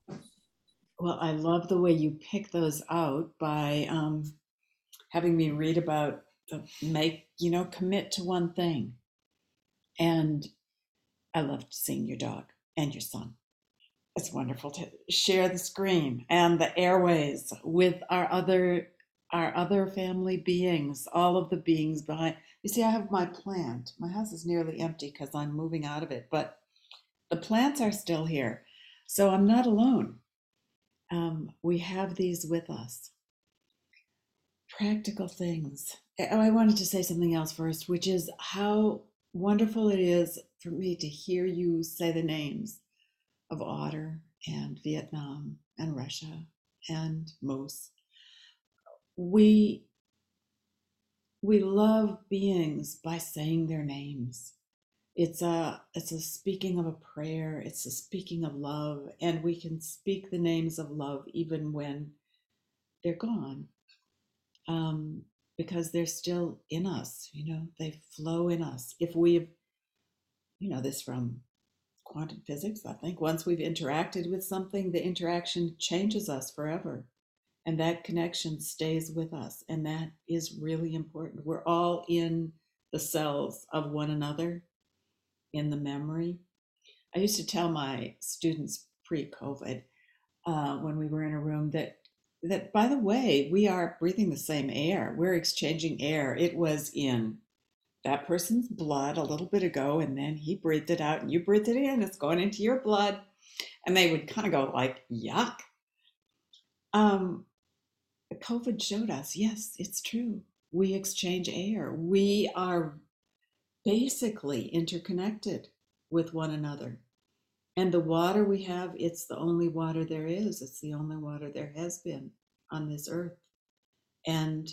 Well, I love the way you pick those out by um, having me read about the make, you know, commit to one thing. And I loved seeing your dog and your son. It's wonderful to share the screen and the airways with our other our other family beings, all of the beings behind. You see, I have my plant. My house is nearly empty because I'm moving out of it, but the plants are still here. So I'm not alone. Um, we have these with us. Practical things. Oh, I wanted to say something else first, which is how wonderful it is for me to hear you say the names of Otter and Vietnam and Russia and Moose. We we love beings by saying their names. It's a it's a speaking of a prayer, it's a speaking of love, and we can speak the names of love even when they're gone. Um, because they're still in us, you know, they flow in us. If we've, you know, this from quantum physics, I think, once we've interacted with something, the interaction changes us forever. And that connection stays with us. And that is really important. We're all in the cells of one another, in the memory. I used to tell my students pre COVID, uh, when we were in a room, that that by the way we are breathing the same air we're exchanging air it was in that person's blood a little bit ago and then he breathed it out and you breathed it in it's going into your blood and they would kind of go like yuck um covid showed us yes it's true we exchange air we are basically interconnected with one another and the water we have, it's the only water there is. It's the only water there has been on this earth. And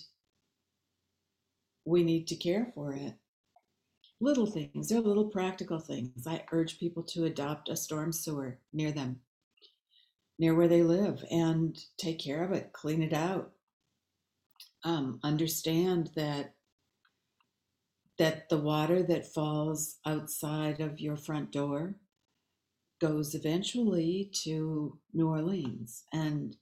we need to care for it. Little things, they're little practical things. I urge people to adopt a storm sewer near them, near where they live, and take care of it, clean it out. Um, understand that that the water that falls outside of your front door goes eventually to New Orleans. And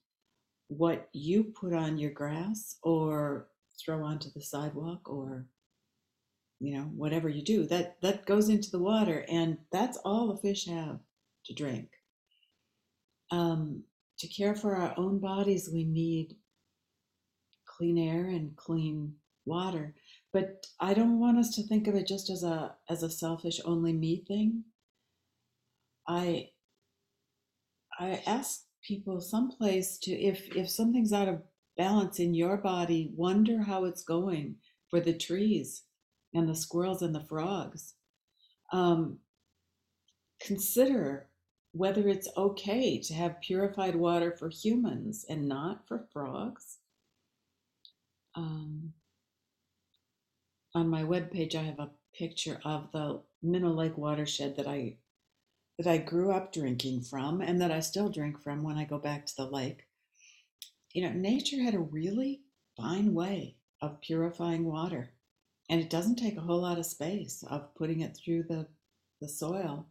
what you put on your grass or throw onto the sidewalk or you know whatever you do that that goes into the water and that's all the fish have to drink um, to care for our own bodies we need clean air and clean water but i don't want us to think of it just as a as a selfish only me thing I I ask people someplace to if if something's out of balance in your body, wonder how it's going for the trees and the squirrels and the frogs. Um, consider whether it's okay to have purified water for humans and not for frogs. Um, on my webpage, I have a picture of the Minnow Lake watershed that I that I grew up drinking from and that I still drink from when I go back to the lake. You know, nature had a really fine way of purifying water. And it doesn't take a whole lot of space of putting it through the, the soil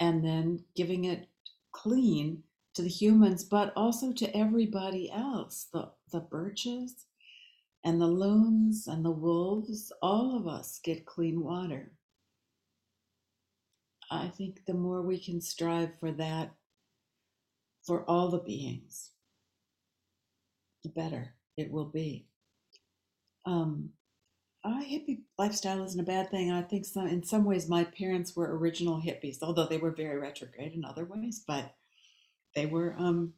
and then giving it clean to the humans, but also to everybody else the, the birches and the loons and the wolves. All of us get clean water. I think the more we can strive for that for all the beings, the better it will be. Um, a hippie lifestyle isn't a bad thing. I think some, in some ways, my parents were original hippies, although they were very retrograde in other ways. But they were, um,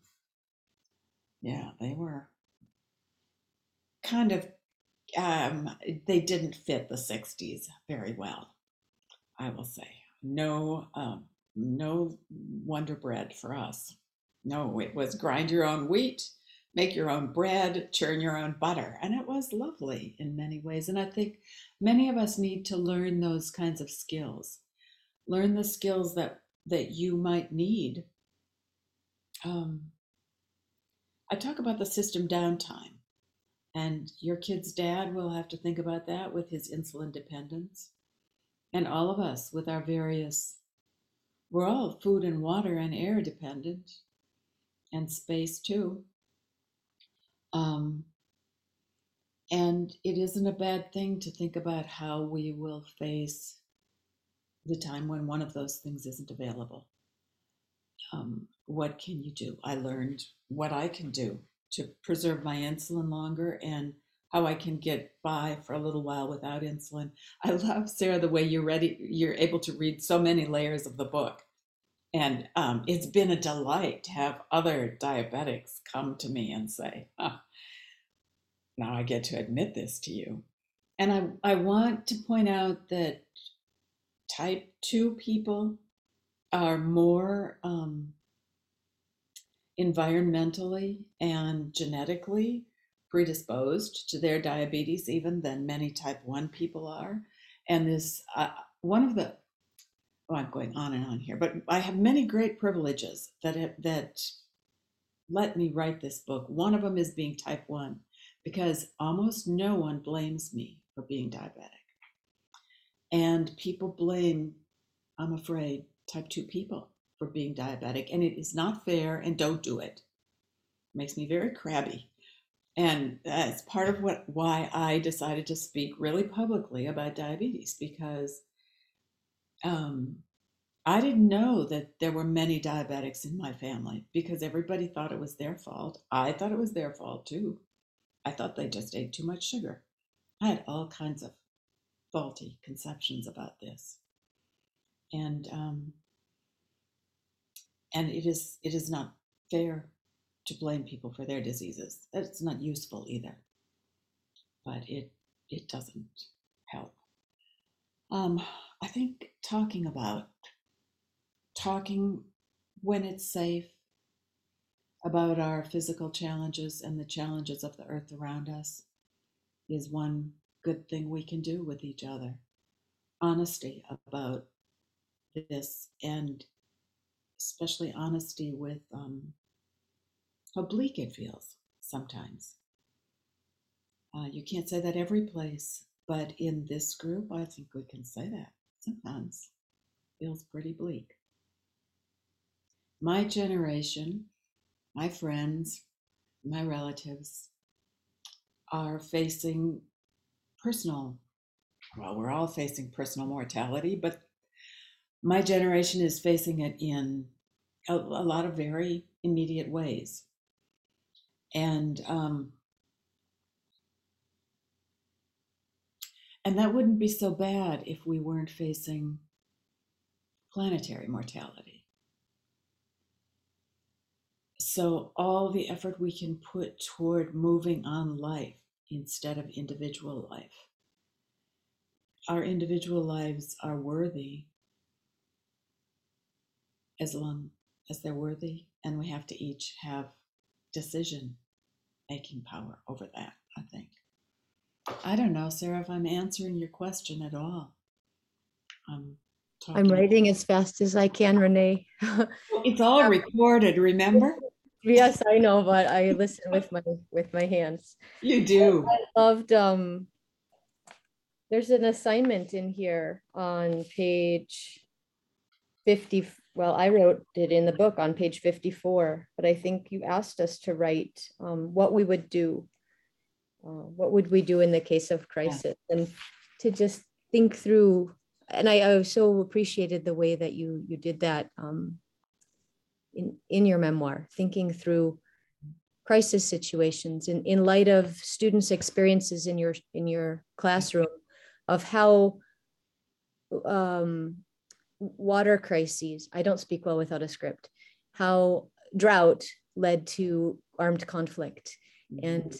yeah, they were kind of, um, they didn't fit the '60s very well. I will say, no, um, no Wonder Bread for us. No, it was grind your own wheat make your own bread, churn your own butter. And it was lovely in many ways. And I think many of us need to learn those kinds of skills. Learn the skills that, that you might need. Um, I talk about the system downtime. And your kid's dad will have to think about that with his insulin dependence. And all of us with our various, we're all food and water and air dependent, and space too. Um, and it isn't a bad thing to think about how we will face the time when one of those things isn't available. Um, what can you do? I learned what I can do to preserve my insulin longer and how I can get by for a little while without insulin. I love Sarah the way you're ready, you're able to read so many layers of the book. And um, it's been a delight to have other diabetics come to me and say, oh, now I get to admit this to you. And I, I want to point out that type 2 people are more um, environmentally and genetically predisposed to their diabetes even than many type 1 people are. And this, uh, one of the oh, I'm going on and on here, but I have many great privileges that have, that let me write this book. One of them is being type 1 because almost no one blames me for being diabetic. And people blame, I'm afraid, type 2 people for being diabetic. And it is not fair and don't do it. it makes me very crabby. And that's part of what why I decided to speak really publicly about diabetes because um, I didn't know that there were many diabetics in my family because everybody thought it was their fault. I thought it was their fault too. I thought they just ate too much sugar. I had all kinds of faulty conceptions about this, and um, and it is it is not fair to blame people for their diseases. It's not useful either, but it it doesn't help. Um, I think talking about, talking when it's safe about our physical challenges and the challenges of the earth around us is one good thing we can do with each other. Honesty about this and especially honesty with um, how bleak it feels sometimes. Uh, you can't say that every place, but in this group, I think we can say that sometimes feels pretty bleak. My generation, my friends, my relatives are facing personal, well, we're all facing personal mortality, but my generation is facing it in a, a lot of very immediate ways. And um, And that wouldn't be so bad if we weren't facing planetary mortality. So, all the effort we can put toward moving on life instead of individual life. Our individual lives are worthy as long as they're worthy, and we have to each have decision making power over that, I think. I don't know, Sarah, if I'm answering your question at all. I'm I'm writing as fast as I can, Renee. It's all recorded, remember? Yes, I know, but I listen with my, with my hands. You do. I loved, um, there's an assignment in here on page fifty, well, I wrote it in the book on page fifty-four, but I think you asked us to write, um, what we would do. Uh, what would we do in the case of crisis? And to just think through, and I, I so appreciated the way that you, you did that, um, in, in your memoir, thinking through crisis situations in, in light of students' experiences in your in your classroom of how um, water crises, I don't speak well without a script, how drought led to armed conflict. And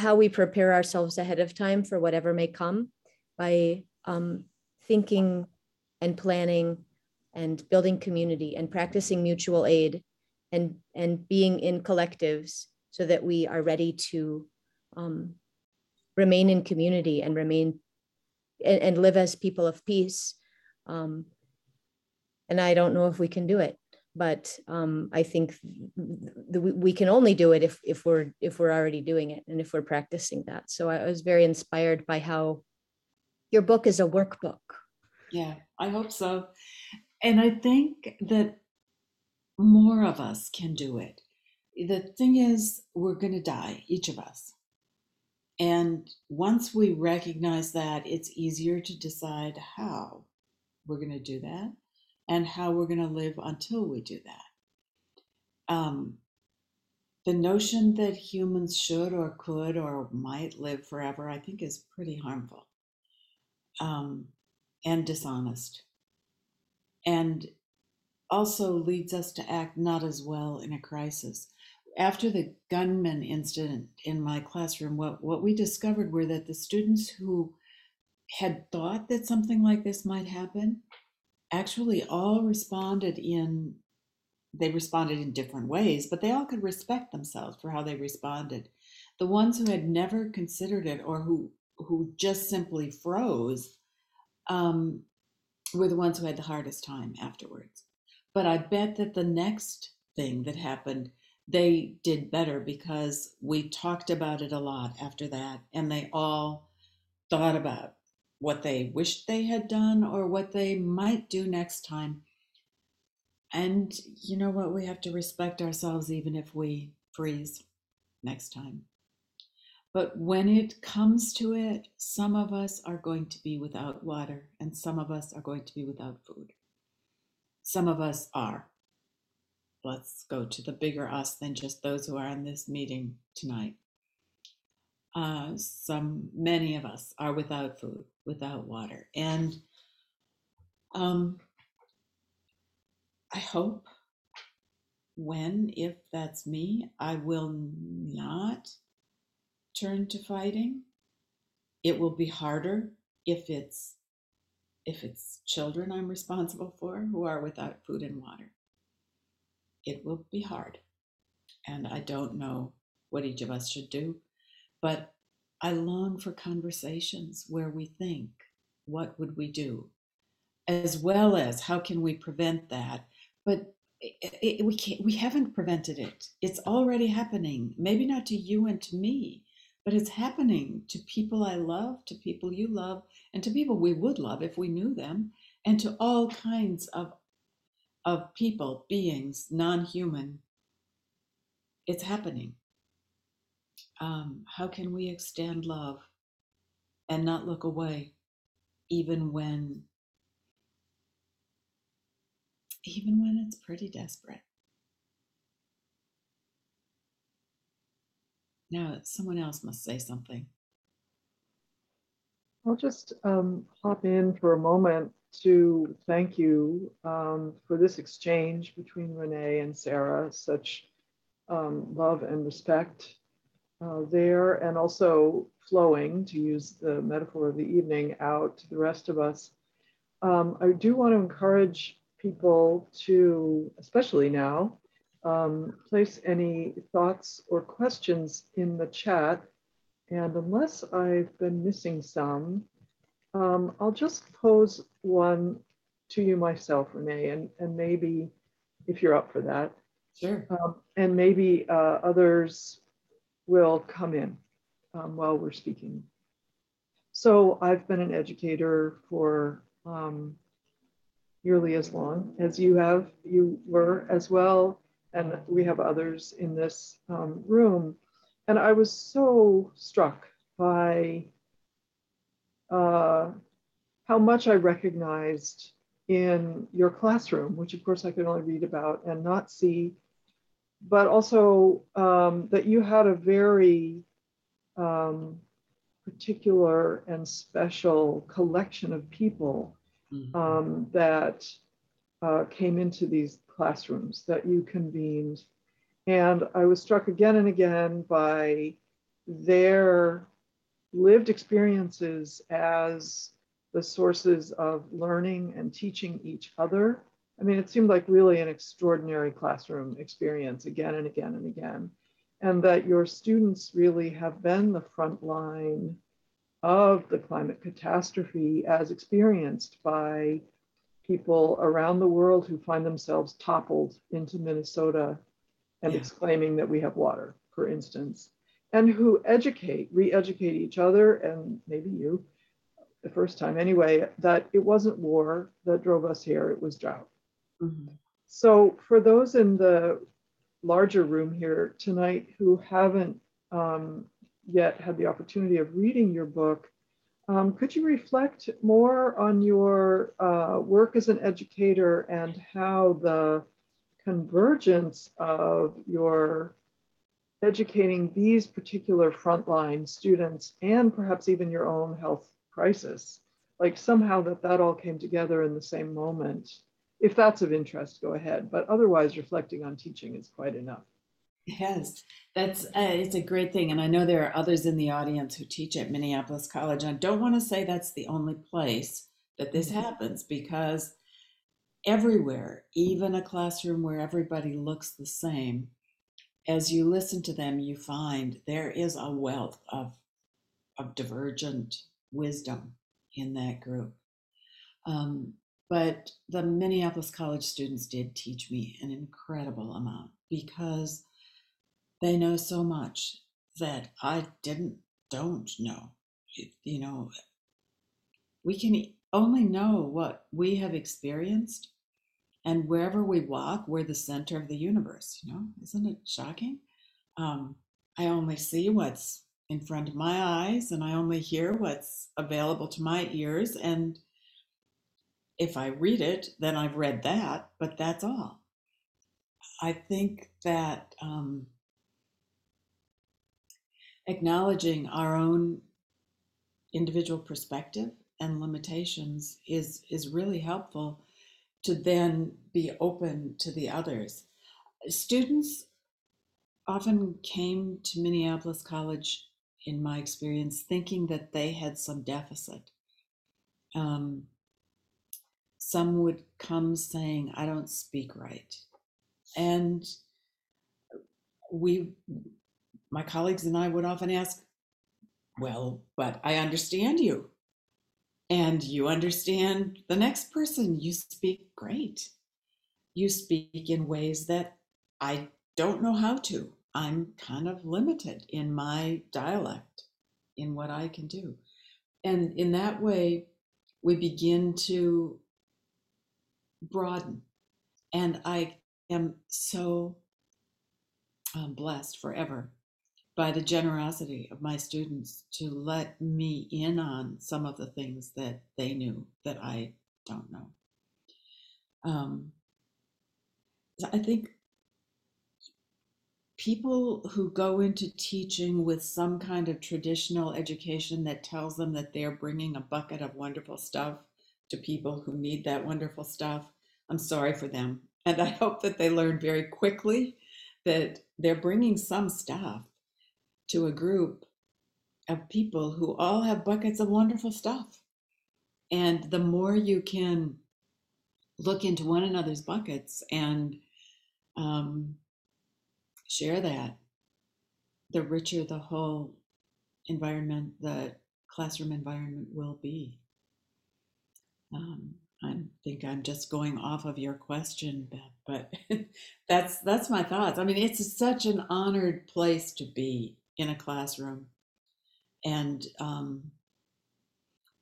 how we prepare ourselves ahead of time for whatever may come by um, thinking and planning and building community and practicing mutual aid and and being in collectives so that we are ready to um, remain in community and remain and, and live as people of peace. Um, and i don't know if we can do it but um, i think th- we we can only do it if if we're if we're already doing it and if we're practicing that so i was very inspired by how your book is a workbook Yeah, I hope so. And I think that more of us can do it. The thing is, we're going to die, each of us. And once we recognize that, it's easier to decide how we're going to do that and how we're going to live until we do that. Um, the notion that humans should or could or might live forever, I think, is pretty harmful um, and dishonest. And also leads us to act not as well in a crisis. After the gunman incident in my classroom, what, what we discovered were that the students who had thought that something like this might happen actually all responded in they responded in different ways but they all could respect themselves for how they responded the ones who had never considered it or who who just simply froze um, were the ones who had the hardest time afterwards but I bet that the next thing that happened, they did better because we talked about it a lot after that. And they all thought about what they wished they had done or what they might do next time. And you know what? We have to respect ourselves even if we freeze next time. But when it comes to it, some of us are going to be without water and some of us are going to be without food. Some of us are. Let's go to the bigger us than just those who are in this meeting tonight. Uh, some, many of us are without food, without water. And um, I hope when, if that's me, I will not turn to fighting. It will be harder if it's if it's children I'm responsible for who are without food and water. It will be hard. And I don't know what each of us should do, but I long for conversations where we think, what would we do? As well as how can we prevent that? But it, it, we can't, we haven't prevented it. It's already happening. Maybe not to you and to me, but it's happening to people I love, to people you love, and to people we would love if we knew them, and to all kinds of of people, beings, non-human. It's happening. Um, how can we extend love and not look away, even when even when it's pretty desperate? Now, someone else must say something. I'll just um, hop in for a moment to thank you um, for this exchange between Renee and Sarah, such um, love and respect uh, there, and also flowing, to use the metaphor of the evening, out to the rest of us. Um, I do want to encourage people to, especially now, um, place any thoughts or questions in the chat and unless I've been missing some, um, I'll just pose one to you myself, Renee, and, and maybe if you're up for that, Sure. um, and maybe uh, others will come in um, while we're speaking. So I've been an educator for um, nearly as long as you have, you were as well, and we have others in this um, room. And I was so struck by uh, how much I recognized in your classroom, which of course I could only read about and not see, but also um, that you had a very um, particular and special collection of people Mhm. um, that uh, came into these classrooms that you convened. And I was struck again and again by their lived experiences as the sources of learning and teaching each other. I mean, it seemed like really an extraordinary classroom experience again and again and again. And that your students really have been the front line of the climate catastrophe as experienced by people around the world who find themselves toppled into Minnesota and Yeah. exclaiming that we have water, for instance, and who educate, re educate each other, and maybe you, the first time anyway, that it wasn't war that drove us here, it was drought. Mhm. So, for those in the larger room here tonight who haven't um, yet had the opportunity of reading your book, um, could you reflect more on your uh, work as an educator and how the convergence of your educating these particular frontline students and perhaps even your own health crisis, like somehow that that all came together in the same moment? If that's of interest, go ahead. But otherwise, reflecting on teaching is quite enough. Yes, that's uh, it's a great thing, and I know there are others in the audience who teach at Minneapolis College. And I don't want to say that's the only place that this Mhm. happens because everywhere, even a classroom where everybody looks the same, as you listen to them, you find there is a wealth of of divergent wisdom in that group. Um, but the Minneapolis College students did teach me an incredible amount because they know so much that I didn't, don't know. You- know, we can only know what we have experienced, and wherever we walk, we're the center of the universe. You know, isn't it shocking? Um, I only see what's in front of my eyes, and I only hear what's available to my ears. And if I read it, then I've read that, but that's all. I think that um, acknowledging our own individual perspective and limitations is is really helpful to then be open to the others. Students often came to Minneapolis College, in my experience, thinking that they had some deficit. Um, some would come saying, I don't speak right. And we, my colleagues and I would often ask, Well, but I understand you. And you understand the next person. You speak great. You speak in ways that I don't know how to. I'm kind of limited in my dialect, in what I can do. And in that way, we begin to broaden. And I am so um, blessed forever by the generosity of my students to let me in on some of the things that they knew that I don't know. Um, I think people who go into teaching with some kind of traditional education that tells them that they're bringing a bucket of wonderful stuff to people who need that wonderful stuff, I'm sorry for them. And I hope that they learn very quickly that they're bringing some stuff to a group of people who all have buckets of wonderful stuff. And the more you can look into one another's buckets and um, share that, the richer the whole environment, the classroom environment will be. Um, I think I'm just going off of your question, Beth, but that's that's my thoughts. I mean, it's such an honored place to be in a classroom, and um,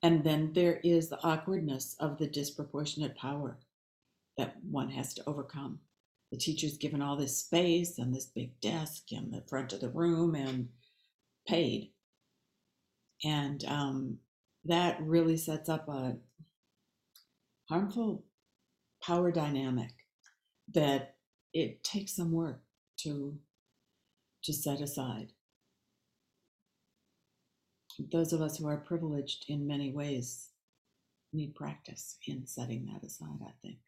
and then there is the awkwardness of the disproportionate power that one has to overcome. The teacher's given all this space and this big desk in the front of the room and paid, and um, that really sets up a harmful power dynamic that it takes some work to to set aside those of us who are privileged in many ways need practice in setting that aside i think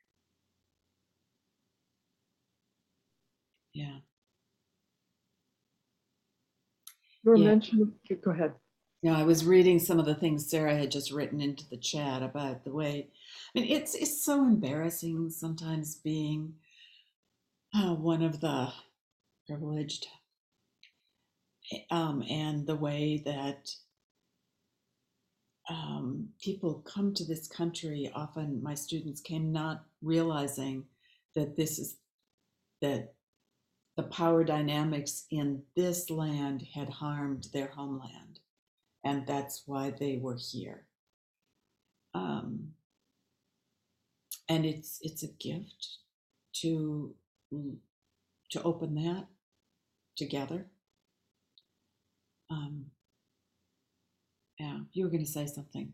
yeah Your Yeah. mention, go ahead. Yeah, I was reading some of the things Sarah had just written into the chat about the way. I mean, it's it's so embarrassing sometimes being uh, one of the privileged, eh, um, and the way that um, people come to this country. Often, my students came not realizing that this is that the power dynamics in this land had harmed their homeland and that's why they were here. Um, and it's it's a gift to to open that together. Um, yeah, you were going to say something.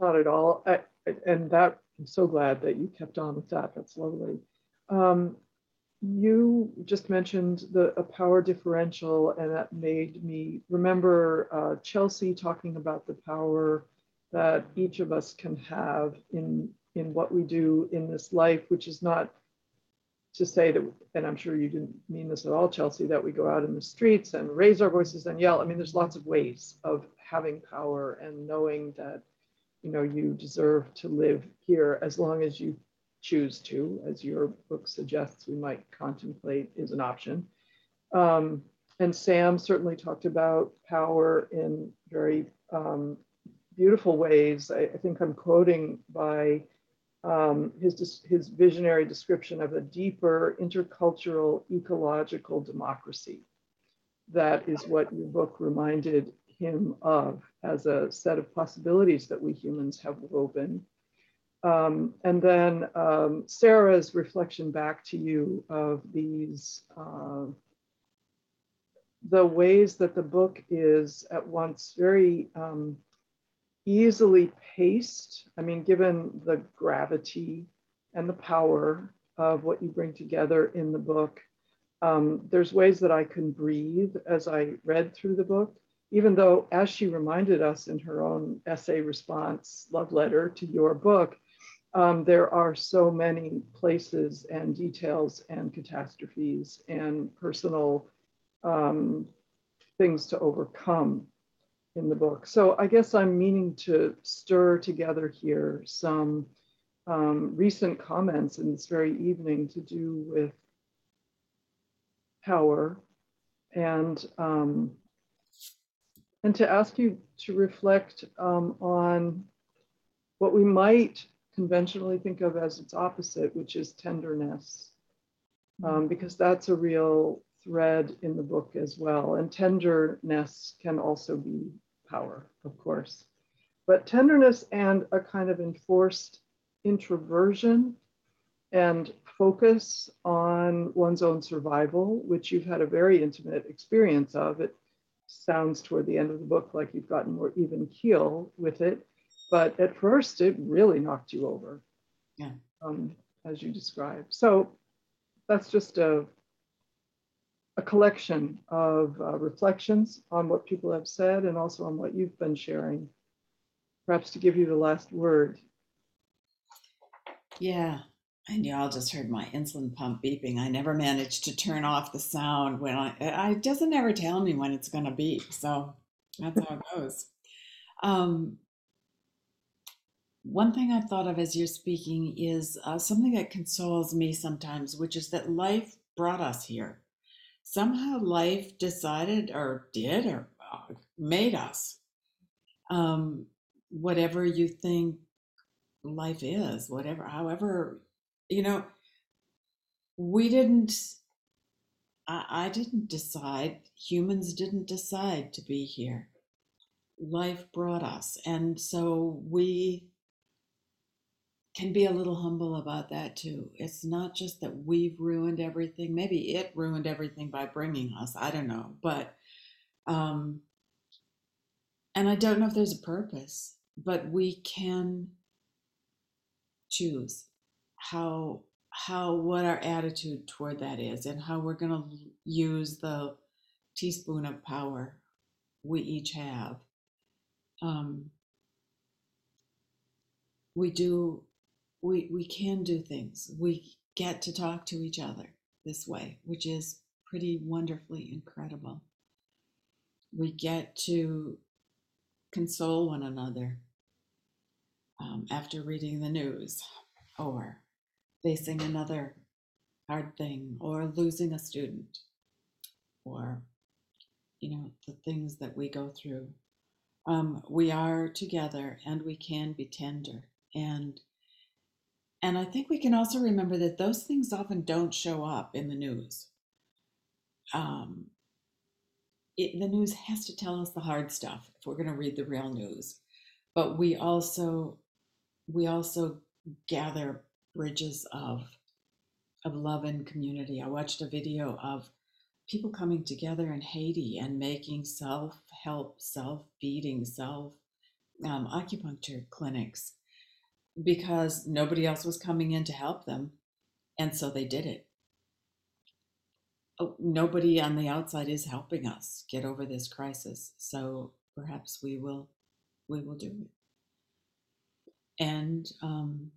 Not at all. I- and that, I'm so glad that you kept on with that. That's lovely. Um, you just mentioned the a power differential, and that made me remember uh, Chelsea talking about the power that each of us can have in in what we do in this life, which is not to say that, and I'm sure you didn't mean this at all, Chelsea, that we go out in the streets and raise our voices and yell. I mean, there's lots of ways of having power and knowing that, you know, you deserve to live here as long as you choose to, as your book suggests, we might contemplate is an option. Um, and Sam certainly talked about power in very um, beautiful ways. I, I think I'm quoting by um, his, his visionary description of a deeper intercultural ecological democracy. That is what your book reminded him of as a set of possibilities that we humans have woven. Um, and then um, Sarah's reflection back to you of these, uh, the ways that the book is at once very um, easily paced. I mean, given the gravity and the power of what you bring together in the book, um, there's ways that I can breathe as I read through the book, even though, as she reminded us in her own essay response, love letter to your book, um, there are so many places and details and catastrophes and personal um, things to overcome in the book. So I guess I'm meaning to stir together here some um, recent comments in this very evening to do with power and um, and to ask you to reflect um, on what we might conventionally think of as its opposite, which is tenderness, um, because that's a real thread in the book as well. And tenderness can also be power, of course. But tenderness and a kind of enforced introversion and focus on one's own survival, which you've had a very intimate experience of. It sounds toward the end of the book like you've gotten more even keel with it. But at first, it really knocked you over, Yeah. um, as you described. So that's just a, a collection of uh, reflections on what people have said and also on what you've been sharing. Perhaps to give you the last word. Yeah. And y'all just heard my insulin pump beeping. I never managed to turn off the sound when I, I it doesn't ever tell me when it's going to beep. So that's how it goes. Um, one thing I've thought of as you're speaking is uh, something that consoles me sometimes, which is that life brought us here. somehow life decided or did or uh, made us um, whatever you think life is, whatever, however, you know, we didn't, I, I didn't decide, humans didn't decide to be here. Life brought us. And so we can be a little humble about that too. It's not just that we've ruined everything. Maybe it ruined everything by bringing us. I don't know. But, um, and I don't know if there's a purpose, but we can choose how how what our attitude toward that is and how we're going to use the teaspoon of power we each have um, we do we we can do things. We get to talk to each other this way which is pretty wonderfully incredible. We get to console one another um, after reading the news or facing another hard thing or losing a student or you know the things that we go through. Um, we are together and we can be tender and and i think we can also remember that those things often don't show up in the news. Um, it, the news has to tell us the hard stuff if we're going to read the real news. But we also we also gather bridges of of love and community. I watched a video of people coming together in Haiti and making self help, self feeding, self um, acupuncture clinics because nobody else was coming in to help them, and so they did it. Oh, nobody on the outside is helping us get over this crisis, so perhaps we will we will do it and um,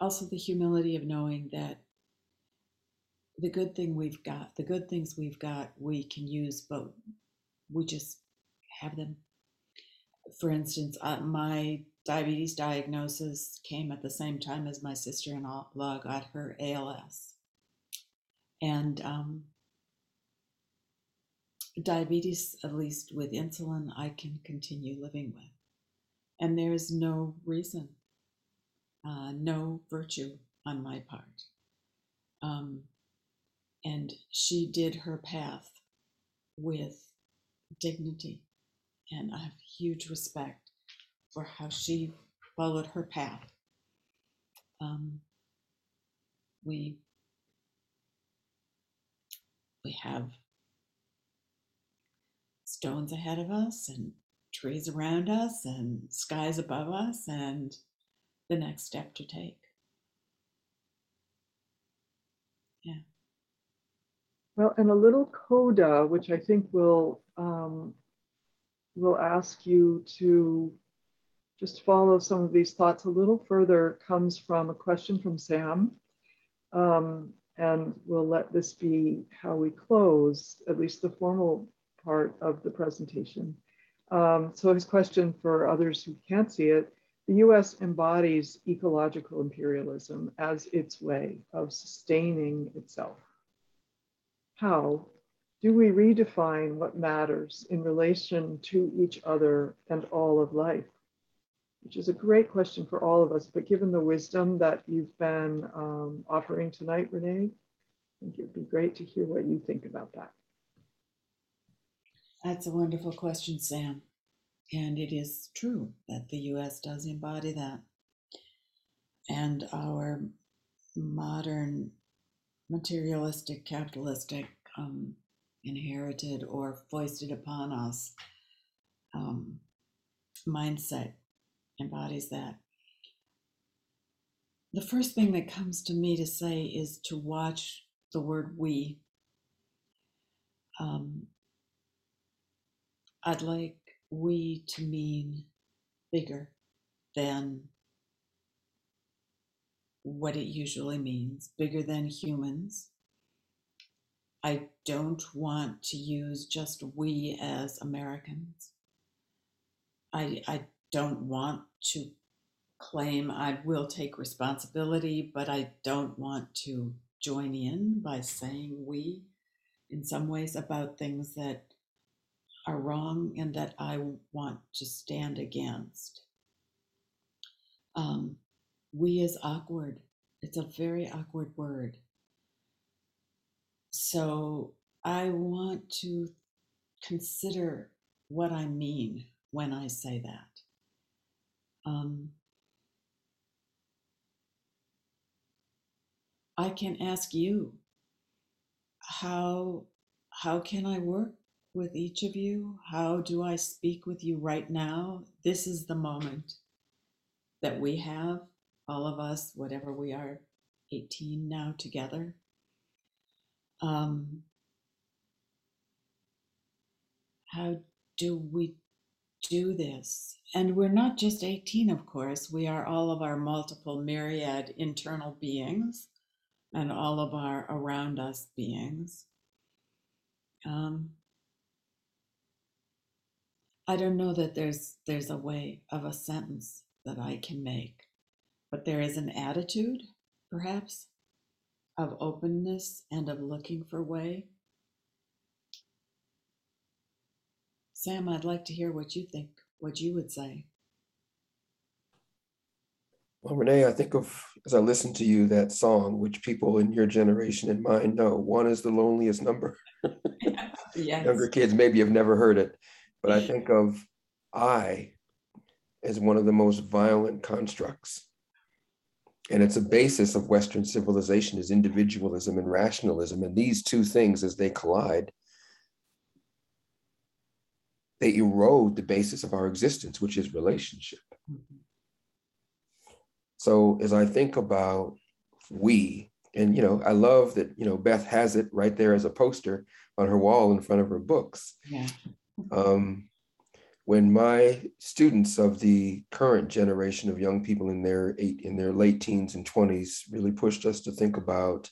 also the humility of knowing that the good thing we've got, the good things we've got, we can use, but we just have them. For instance, uh, my diabetes diagnosis came at the same time as my sister in law got her ALS. And um, diabetes, at least with insulin, I can continue living with. And there's no reason, uh, no virtue on my part. Um, and she did her path with dignity. And I have huge respect for how she followed her path. Um, we we have stones ahead of us and trees around us and skies above us and the next step to take. Yeah. Well, and a little coda, which I think will um, will ask you to just follow some of these thoughts a little further, comes from a question from Sam. Um, and we'll let this be how we close, at least the formal part of the presentation. Um, so his question for others who can't see it, the US embodies ecological imperialism as its way of sustaining itself. How do we redefine what matters in relation to each other and all of life? Which is a great question for all of us, but given the wisdom that you've been um, offering tonight, Renee, I think it'd be great to hear what you think about that. That's a wonderful question, Sam. And it is true that the US does embody that. And our modern materialistic, capitalistic, um, inherited or foisted upon us um, mindset embodies that. The first thing that comes to me to say is to watch the word we. Um, I'd like we to mean bigger than what it usually means, bigger than humans. I don't want to use just we as Americans. I, I don't want to claim I will take responsibility, but I don't want to join in by saying we in some ways about things that are wrong and that I want to stand against. Um, we is awkward. It's a very awkward word. So I want to consider what I mean when I say that. Um, I can ask you how how can I work with each of you? How do I speak with you right now? This is the moment that we have, all of us, whatever we are, 18 now together. Um, how do we do this? And we're not just 18, of course, we are all of our multiple myriad internal beings and all of our around us beings. Um, I don't know that there's there's a way of a sentence that I can make, but there is an attitude, perhaps, of openness and of looking for way. Sam, I'd like to hear what you think, what you would say. Well, Renee, I think of as I listen to you that song, which people in your generation and mine know. One is the loneliest number. yes. Younger kids maybe have never heard it, but I think of I as one of the most violent constructs. And it's a basis of Western civilization is individualism and rationalism. And these two things, as they collide, they erode the basis of our existence, which is relationship. So as I think about we, and you know, I love that you know Beth has it right there as a poster on her wall in front of her books. Yeah. Um, when my students of the current generation of young people in their eight in their late teens and 20s really pushed us to think about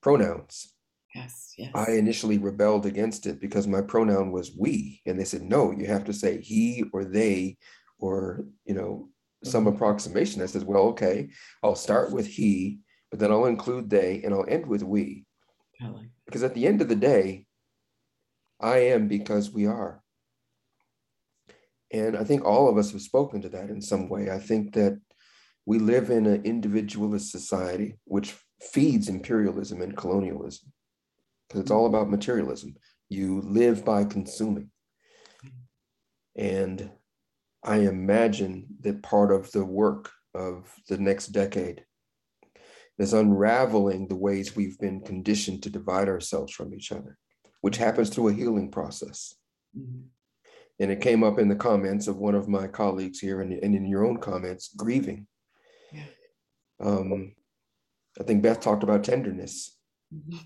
pronouns. Yes, yes. I initially rebelled against it because my pronoun was we. And they said, no, you have to say he or they or you know some mm-hmm. approximation that says, well, okay, I'll start with he, but then I'll include they and I'll end with we. Like because at the end of the day, I am because we are. And I think all of us have spoken to that in some way. I think that we live in an individualist society, which feeds imperialism and colonialism, because it's all about materialism. You live by consuming. And I imagine that part of the work of the next decade is unraveling the ways we've been conditioned to divide ourselves from each other, which happens through a healing process. Mm-hmm. And it came up in the comments of one of my colleagues here and, and in your own comments grieving. Yeah. Um, I think Beth talked about tenderness. Mm-hmm.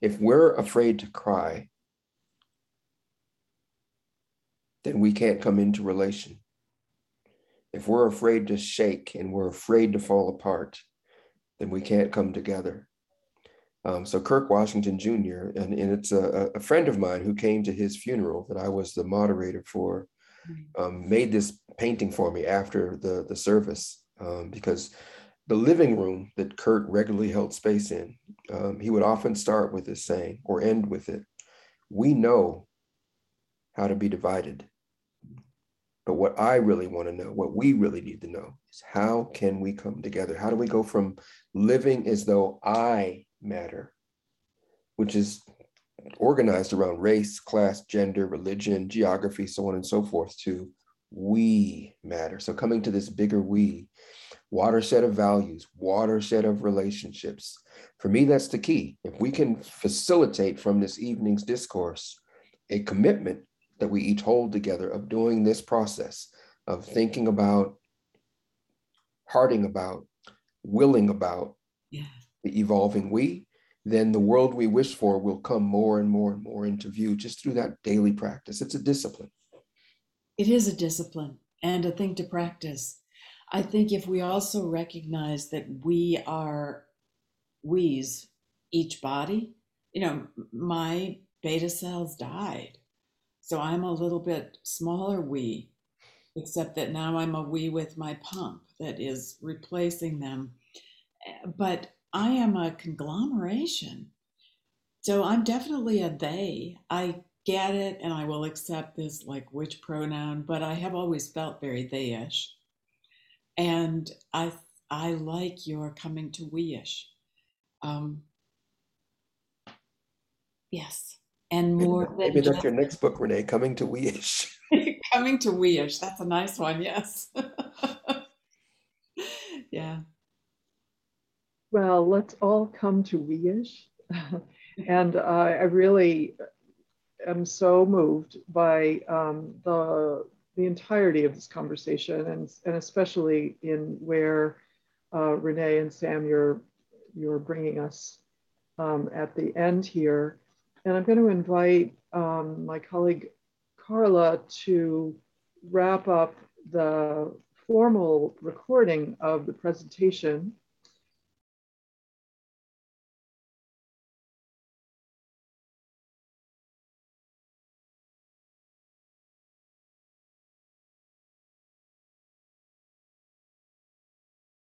If we're afraid to cry, then we can't come into relation if we're afraid to shake and we're afraid to fall apart, then we can't come together. Um, so Kirk Washington Jr. and, and it's a, a, friend of mine who came to his funeral that I was the moderator for, mm-hmm. um, made this painting for me after the the service um, because the living room that Kirk regularly held space in, um, he would often start with this saying or end with it: "We know how to be divided." But what I really want to know, what we really need to know, is how can we come together? How do we go from living as though I matter, which is organized around race, class, gender, religion, geography, so on and so forth, to we matter. So coming to this bigger we, watershed of values, watershed of relationships. For me, that's the key. If we can facilitate from this evening's discourse a commitment that we each hold together of doing this process of thinking about, hearting about, willing about yeah. The evolving we, then the world we wish for will come more and more and more into view just through that daily practice. It's a discipline. It is a discipline and a thing to practice. I think if we also recognize that we are we's, each body, you know, my beta cells died so I'm a little bit smaller we, except that now I'm a we with my pump that is replacing them. But I am a conglomeration. So I'm definitely a they. I get it and I will accept this like which pronoun, but I have always felt very they-ish. And I I like your coming to we-ish. Um, yes. And more maybe, maybe that's your next book, Renee, coming to we-ish. coming to we-ish. That's a nice one, yes. yeah. Well, let's all come to we-ish. and uh, I really am so moved by um, the the entirety of this conversation, and and especially in where uh, Renee and Sam you're you're bringing us um, at the end here. And I'm going to invite um, my colleague Carla to wrap up the formal recording of the presentation